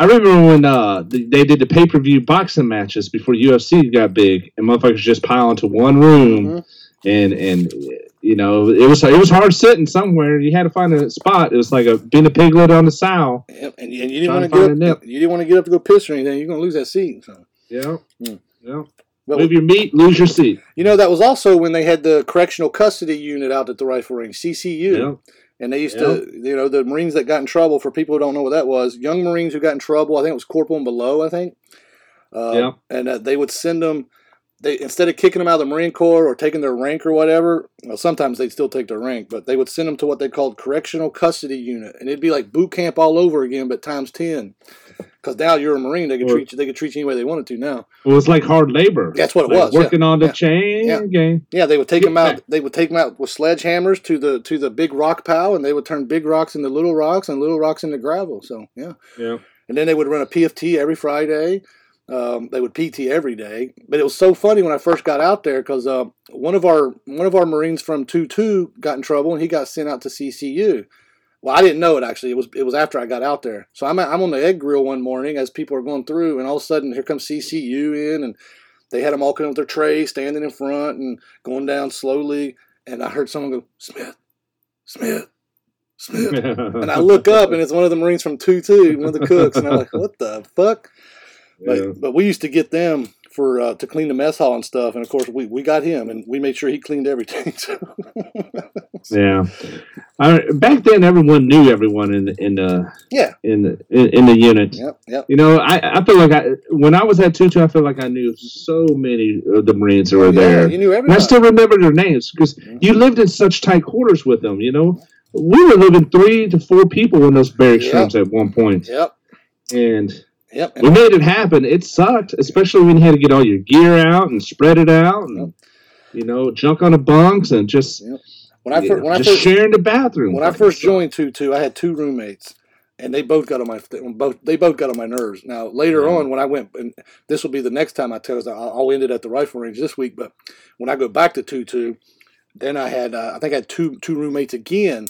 I remember when uh, they did the pay per view boxing matches before UFC got big, and motherfuckers just pile into one room, Mhm. and and you know it was it was hard sitting somewhere. You had to find a spot. It was like a being a piglet on the sow. Yep, And, and you didn't want to get up. You didn't want to get up to go piss or anything. You're going to lose that seat. So. Yeah, Mm. yeah. But Move your meat, lose your seat. you know that was also when they had the correctional custody unit out at the rifle range, CCU. Yeah, And they used to, you know, the Marines that got in trouble, for people who don't know what that was, young Marines who got in trouble, I think it was corporal and below, I think. Uh, Yeah. And uh, they would send them, they instead of kicking them out of the Marine Corps or taking their rank or whatever, well, sometimes they'd still take their rank, but they would send them to what they called correctional custody unit. And it'd be like boot camp all over again, but times 10. Because now you're a Marine, they could Or- treat you, they could treat you any way they wanted to now. it was like hard labor. That's what it Like was, yeah. Working on the Yeah. chain Yeah. gang. Yeah, they would take them out. They would take them out with sledgehammers to the to the big rock pile, and they would turn big rocks into little rocks and little rocks into gravel. So yeah, Yeah, and then they would run a PFT every Friday. Um, they would PT every day, but it was so funny when I first got out there because uh, one of our one of our Marines from two two got in trouble and he got sent out to CCU. Well, I didn't know it actually. It was it was after I got out there. So I'm I'm on the egg grill one morning as people are going through, and all of a sudden here comes CCU in, and they had them all coming with their tray, standing in front and going down slowly. And I heard someone go, Smith, Smith, Smith. And I look up, and it's one of the Marines from two two, one of the cooks, and I'm like, what the fuck? But, but we used to get them for uh, to clean the mess hall and stuff, and of course we, we got him, and we made sure he cleaned everything. So. Yeah. I, back then, everyone knew everyone in the in the yeah, in the in, in the unit. yep, yep. You know, I, I feel like I when I was at two two, I feel like I knew so many of the Marines that were yeah, there. you knew And I still remember their names because you lived in such tight quarters with them. You know, we were living three to four people in those barracks Yeah. rooms at one point, Yep, and yep. we made it happen. It sucked, especially when you had to get all your gear out and spread it out, and you know, junk on the bunks and just when I yeah, first when I first sharing the bathroom. when I first joined two two, I had two roommates, and they both got on my both they both got on my nerves. Now later on, when I went, and this will be the next time I tell I'll, I'll end it at the rifle range this week. But when I go back to two two, then I had uh, I think I had two two roommates again,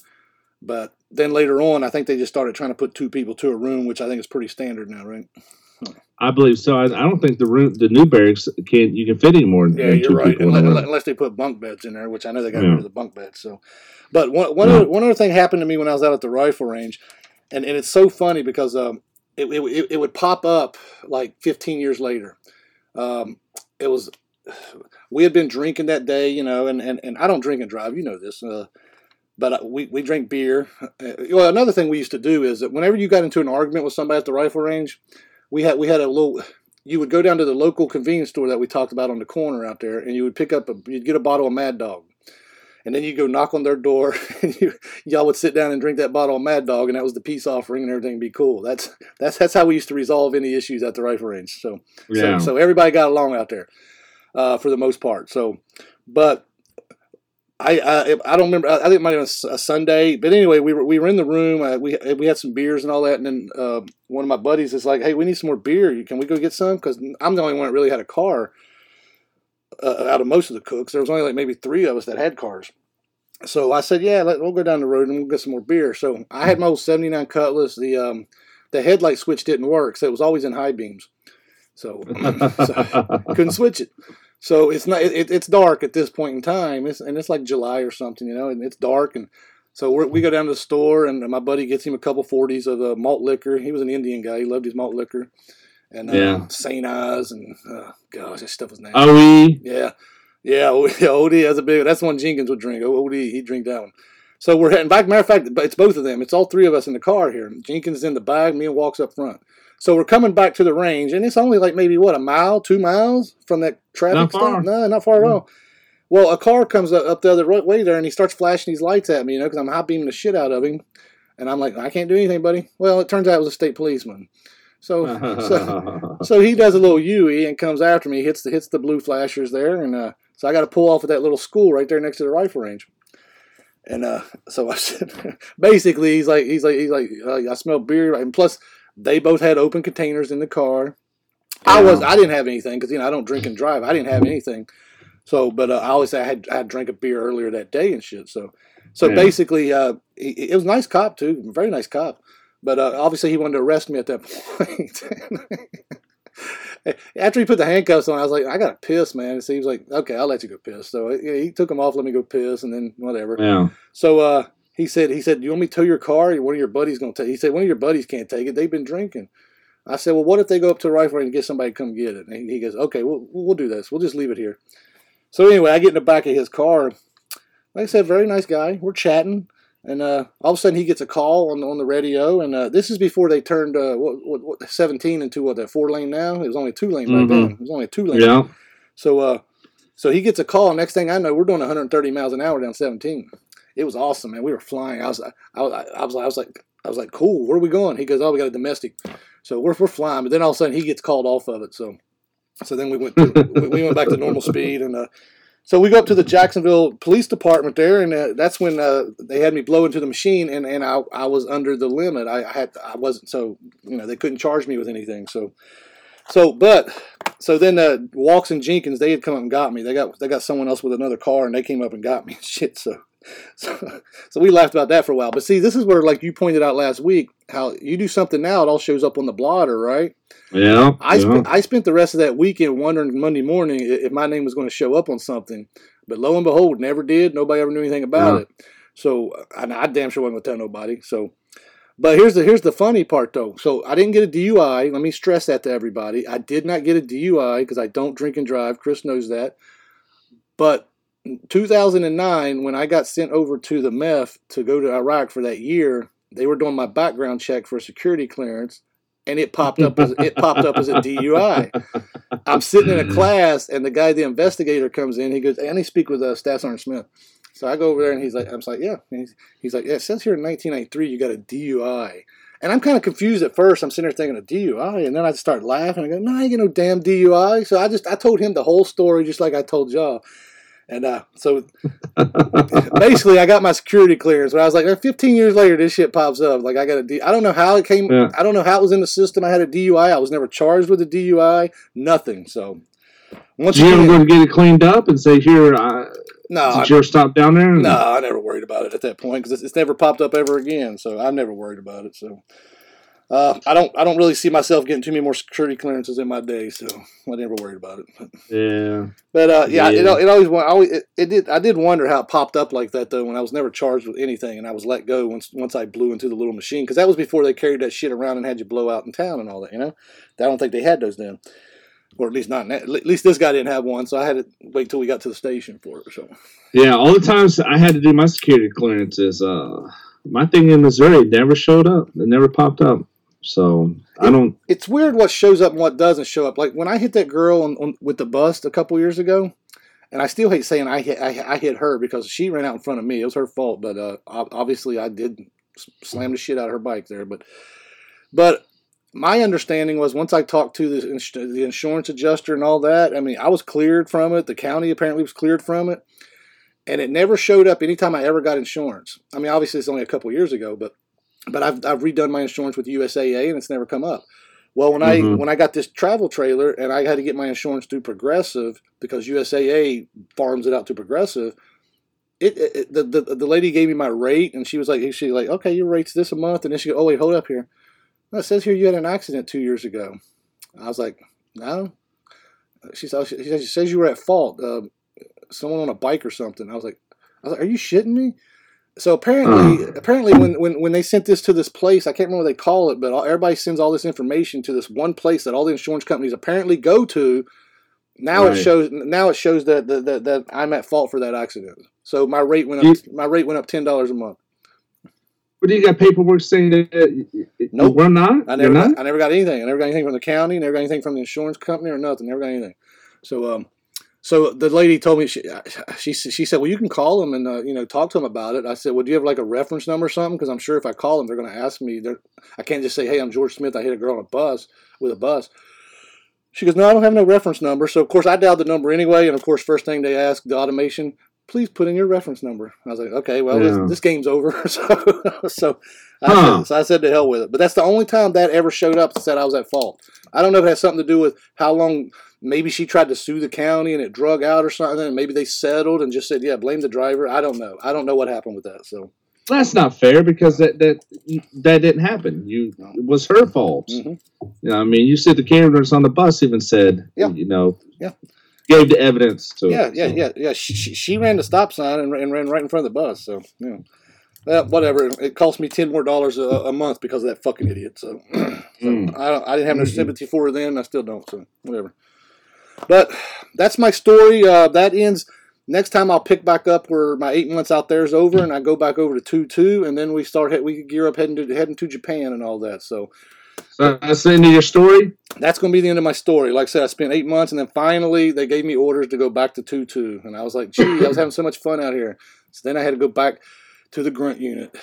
but then later on I think they just started trying to put two people to a room, which I think is pretty standard now, right? I believe so. I, I don't think the room, the new barracks can you can fit any more. Yeah, than you're two right. people in a Unless, unless they put bunk beds in there, which I know they got Yeah. rid of the bunk beds. So, but one one, Yeah. other, one other thing happened to me when I was out at the rifle range, and, and it's so funny because um it, it, it, it would pop up like 15 years later. Um, it was we had been drinking that day, you know, and, and, and I don't drink and drive, you know this. Uh, but uh, we, we drink beer. Uh, well, another thing we used to do is that whenever you got into an argument with somebody at the rifle range, we had we had a little. You would go down to the local convenience store that we talked about on the corner out there, and you would pick up a you'd get a bottle of Mad Dog, and then you'd go knock on their door, and you, y'all would sit down and drink that bottle of Mad Dog, and that was the peace offering, and everything would be cool. That's that's that's how we used to resolve any issues at the rifle range. So yeah. so, so everybody got along out there uh, for the most part. So, but I I, I don't remember. I think it might have been a Sunday. But anyway, we were we were in the room. Uh, we we had some beers and all that. And then uh, one of my buddies is like, "Hey, we need some more beer. Can we go get some?" Because I'm the only one that really had a car. Uh, out of most of the cooks, there was only like maybe three of us that had cars. So I said, "Yeah, let, we'll go down the road and we'll get some more beer." So I had my old '79 Cutlass. The um, the headlight switch didn't work, so it was always in high beams. So, so couldn't switch it. So it's not. It, it's dark at this point in time, it's, and it's like July or something, you know, and it's dark, and so we're, we go down to the store, and my buddy gets him a couple forties of the malt liquor. He was an Indian guy; he loved his malt liquor, and uh, Yeah. Saint Ides, and uh, gosh, that stuff was nasty. OE. Yeah, yeah. Yeah, OD that's a big. That's the one Jenkins would drink. OD, he'd drink that one. So we're in fact, matter of fact, it's both of them. It's all three of us in the car here. Jenkins is in the back, me and Walks up front. So we're coming back to the range, and it's only like maybe what a mile, two miles from that traffic stop. No, not far at Mm. all. Well, a car comes up, the other way there, and he starts flashing these lights at me, you know, because I'm hot beaming the shit out of him, and I'm like, I can't do anything, buddy. Well, it turns out it was a state policeman. So, so so he does a little Yui and comes after me, hits the hits the blue flashers there, and uh, so I got to pull off at that little school right there next to the rifle range. And uh, so I said, basically, he's like, he's like, he's like, uh, I smell beer, and plus they both had open containers in the car. I was, I didn't have anything because you know I don't drink and drive. I didn't have anything. So, but uh, I always say I had I had drank a beer earlier that day and shit. So, so Yeah. basically, uh, he, it was a nice cop too, very nice cop. But uh, obviously, he wanted to arrest me at that point. After he put the handcuffs on, I was like, I got to piss, man. So he was like, okay, I'll let you go piss. So yeah, he took them off, let me go piss, and then whatever. yeah. So uh, he said, he said, you want me to tow your car? One of your buddies going to take? He said, one of your buddies can't take it. They've been drinking. I said, well, what if they go up to the rifle range and get somebody to come get it? And he goes, okay, we'll we'll do this. We'll just leave it here. So anyway, I get in the back of his car. Like I said, very nice guy. We're chatting, and uh, all of a sudden he gets a call on on the radio, and uh, this is before they turned uh, what, what, what 17 into what that four lane now. It was only two lane back Mhm. then. It was only a two lane. Yeah. So uh, so he gets a call. Next thing I know, we're doing 130 miles an hour down 17. It was awesome, man. We were flying. I was I was I was, I was like I was like, cool. Where are we going? He goes, oh, we got a domestic. So we're we're flying, but then all of a sudden he gets called off of it. So so then we went to, we, we went back to normal speed and. Uh, so we go up to the Jacksonville Police Department there, and uh, that's when uh, they had me blow into the machine, and, and I, I was under the limit. I, I had I wasn't so you know they couldn't charge me with anything. So so but so then uh, Walks and Jenkins they had come up and got me. They got they got someone else with another car, and they came up and got me. Shit. So so so we laughed about that for a while. But see, this is where like you pointed out last week how you do something now, it all shows up on the blotter, right? Yeah. I yeah. spent I spent the rest of that weekend wondering Monday morning if my name was going to show up on something, but lo and behold, never did. Nobody ever knew anything about Yeah. it. So and I damn sure wasn't going to tell nobody. So, but here's the here's the funny part though. So I didn't get a DUI. Let me stress that to everybody. I did not get a DUI because I don't drink and drive. Chris knows that. But 2009, when I got sent over to the MEF to go to Iraq for that year, they were doing my background check for security clearance, and it popped up as it popped up as a DUI. I'm sitting in a class, and the guy, the investigator, comes in. He goes, "I need to speak with uh, Staff Sergeant Smith." So I go over there, and he's like, "I'm like, yeah." And he's, he's like, "Yeah, it says here in 1993 you got a DUI." And I'm kind of confused at first. I'm sitting there thinking a DUI, and then I start laughing. I go, "No, I ain't get no damn DUI." So I just I told him the whole story, just like I told y'all. And uh, so basically, I got my security clearance. But I was like, 15 years later, this shit pops up. Like I got a D. I don't know how it came. Yeah. I don't know how it was in the system. I had a DUI. I was never charged with a DUI. Nothing. So once you ever go to get it cleaned up and say, here, I, No, Did I, you ever stop down there? no, I never worried about it at that point because it's, it's never popped up ever again. So I've never worried about it. So uh, I don't I don't really see myself getting too many more security clearances in my day. So I never worried about it. But, Yeah. but uh, yeah, It, Yeah. it always I always it, it did I did wonder how it popped up like that though when I was never charged with anything and I was let go once once I blew into the little machine because that was before they carried that shit around and had you blow out in town and all that. You know, I don't think they had those then. Or at least not. that- At least this guy didn't have one, so I had to wait till we got to the station for it. So Yeah, all the times I had to do my security clearances, uh, my thing in Missouri never showed up. It never popped up. So I don't. it's weird what shows up and what doesn't show up. Like when I hit that girl on, on, with the bus a couple years ago, and I still hate saying I hit I, I hit her because she ran out in front of me. It was her fault, but uh, obviously I did slam the shit out of her bike there. But but my understanding was once I talked to the ins- the insurance adjuster and all that, I mean I was cleared from it. The county apparently was cleared from it, and it never showed up anytime I ever got insurance. I mean obviously it's only a couple years ago, but but I've I've redone my insurance with USAA and it's never come up. Well, when I Mhm. when I got this travel trailer and I had to get my insurance through Progressive because USAA farms it out to Progressive, it, it the, the the lady gave me my rate and she was like she like okay your rate's this a month and then she go oh wait hold up here, no, it says here you had an accident two years ago. I was like no, she said- she says you were at fault, uh, someone on a bike or something. I was like I was like are you shitting me? So apparently, apparently, when, when when they sent this to this place, I can't remember what they call it, but all, everybody sends all this information to this one place that all the insurance companies apparently go to. Now Right. it shows. Now it shows that, that that that I'm at fault for that accident. So my rate went up. my rate went up ten dollars a month. What do you got paperwork saying that you- you- Nope. we're not? I You're never, not? got, I never got anything. I never got anything from the county. Never got anything from the insurance company or nothing. Never got anything. So, um, so the lady told me she she she said, well, you can call them and uh, you know talk to them about it. I said, well, do you have like a reference number or something? Because I'm sure if I call them, they're going to ask me. They're, I can't just say, hey, I'm George Smith. I hit a girl on a bus with a bus. She goes, no, I don't have no reference number. So of course I dialed the number anyway, and of course first thing they ask the automation, please put in your reference number. I was like, okay, well Yeah. this, this game's over. so so I, Huh. said, so I said to hell with it. But that's the only time that ever showed up and said I was at fault. I don't know if it has something to do with how long. Maybe she tried to sue the county and it drug out or something. And maybe they settled and just said, yeah, blame the driver. I don't know. I don't know what happened with that. So That's not fair because that that that didn't happen. You it was her fault. Mhm. You know, I mean, you said the cameras on the bus even said, Yeah. you know, Yeah. gave the evidence to yeah, it. yeah, so. yeah, yeah. She, she, she ran the stop sign and, and ran right in front of the bus. So yeah. Well, whatever. It cost me ten more dollars a, a month because of that fucking idiot. So, so Mm. I don't, I didn't have no Mhm. sympathy for her then. I still don't. So whatever. But that's my story. Uh, that ends. Next time I'll pick back up where my eight months out there is over, and I go back over to two two, and then we start. We gear up heading to heading to Japan and all that. So So that's the end of your story. that's going to be the end of my story. Like I said, I spent eight months, and then finally they gave me orders to go back to two two, and I was like, "Gee, I was having so much fun out here." So then I had to go back to the grunt unit,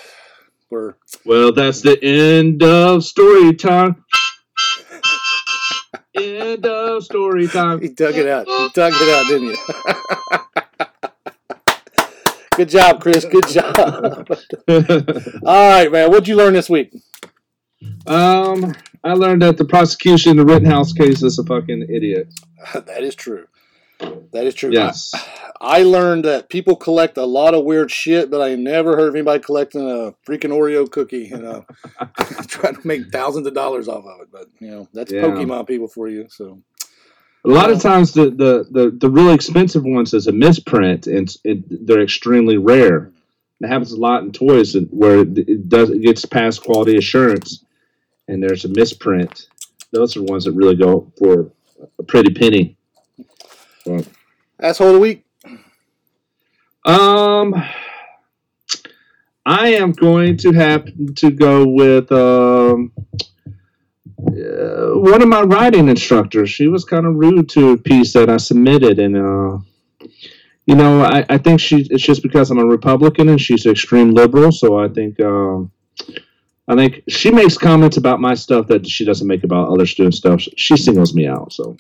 where Well, that's the end of story time. End of story time. you dug it out. You dug it out, didn't you? Good job, Chris. Good job. All right, man. What'd you learn this week? um, I learned that the prosecution in the Rittenhouse case is a fucking idiot. that is true. That is true. Yes. I learned that people collect a lot of weird shit, but I never heard of anybody collecting a freaking Oreo cookie, you know, trying to make thousands of dollars off of it. But you know, that's Yeah. Pokemon people for you. So A lot of times, the, the, the, the really expensive ones is a misprint, and it, they're extremely rare. It happens a lot in toys and- where it it does it gets past quality assurance, and there's a misprint. Those are the ones that really go for a pretty penny. Asshole of the week. Um, I am going to have to go with um, uh, one of my writing instructors. She was kind of rude to a piece that I submitted, and uh, you know, I, I think she it's just because I'm a Republican and she's extreme liberal. So I think um, I think she makes comments about my stuff that she doesn't make about other student stuff. She singles me out. So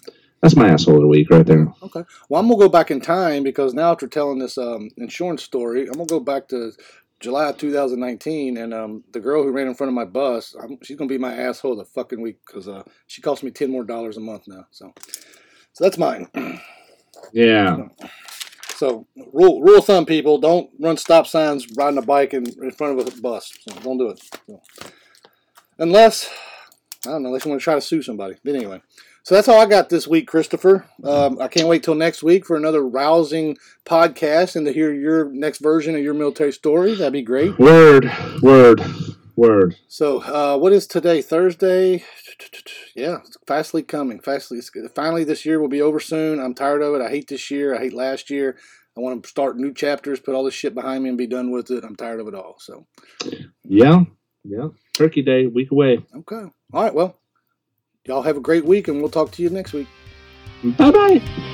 that's my asshole of the week right there. Okay. Well, I'm gonna go back in time because now after telling this um, insurance story, I'm gonna go back to July of 2019, and um, the girl who ran in front of my bus, I'm, she's gonna be my asshole of the fucking week because uh, she costs me ten more dollars a month now. So, so that's mine. Yeah. So rule rule thumb, people, don't run stop signs riding a bike in, in front of a bus. So don't do it. So, unless I don't know, unless you want to try to sue somebody. But anyway, so that's all I got this week, Christopher. Um, I can't wait till next week for another rousing podcast and to hear your next version of your military story. That'd be great. Word, word, word. So, uh, what is today? Thursday. Yeah, it's fastly coming. Fastly, finally, this year will be over soon. I'm tired of it. I hate this year. I hate last year. I want to start new chapters, put all this shit behind me, and be done with it. I'm tired of it all. So, Yeah, yeah. Turkey Day, week away. okay. All right. Well, y'all have a great week, and we'll talk to you next week. Bye bye.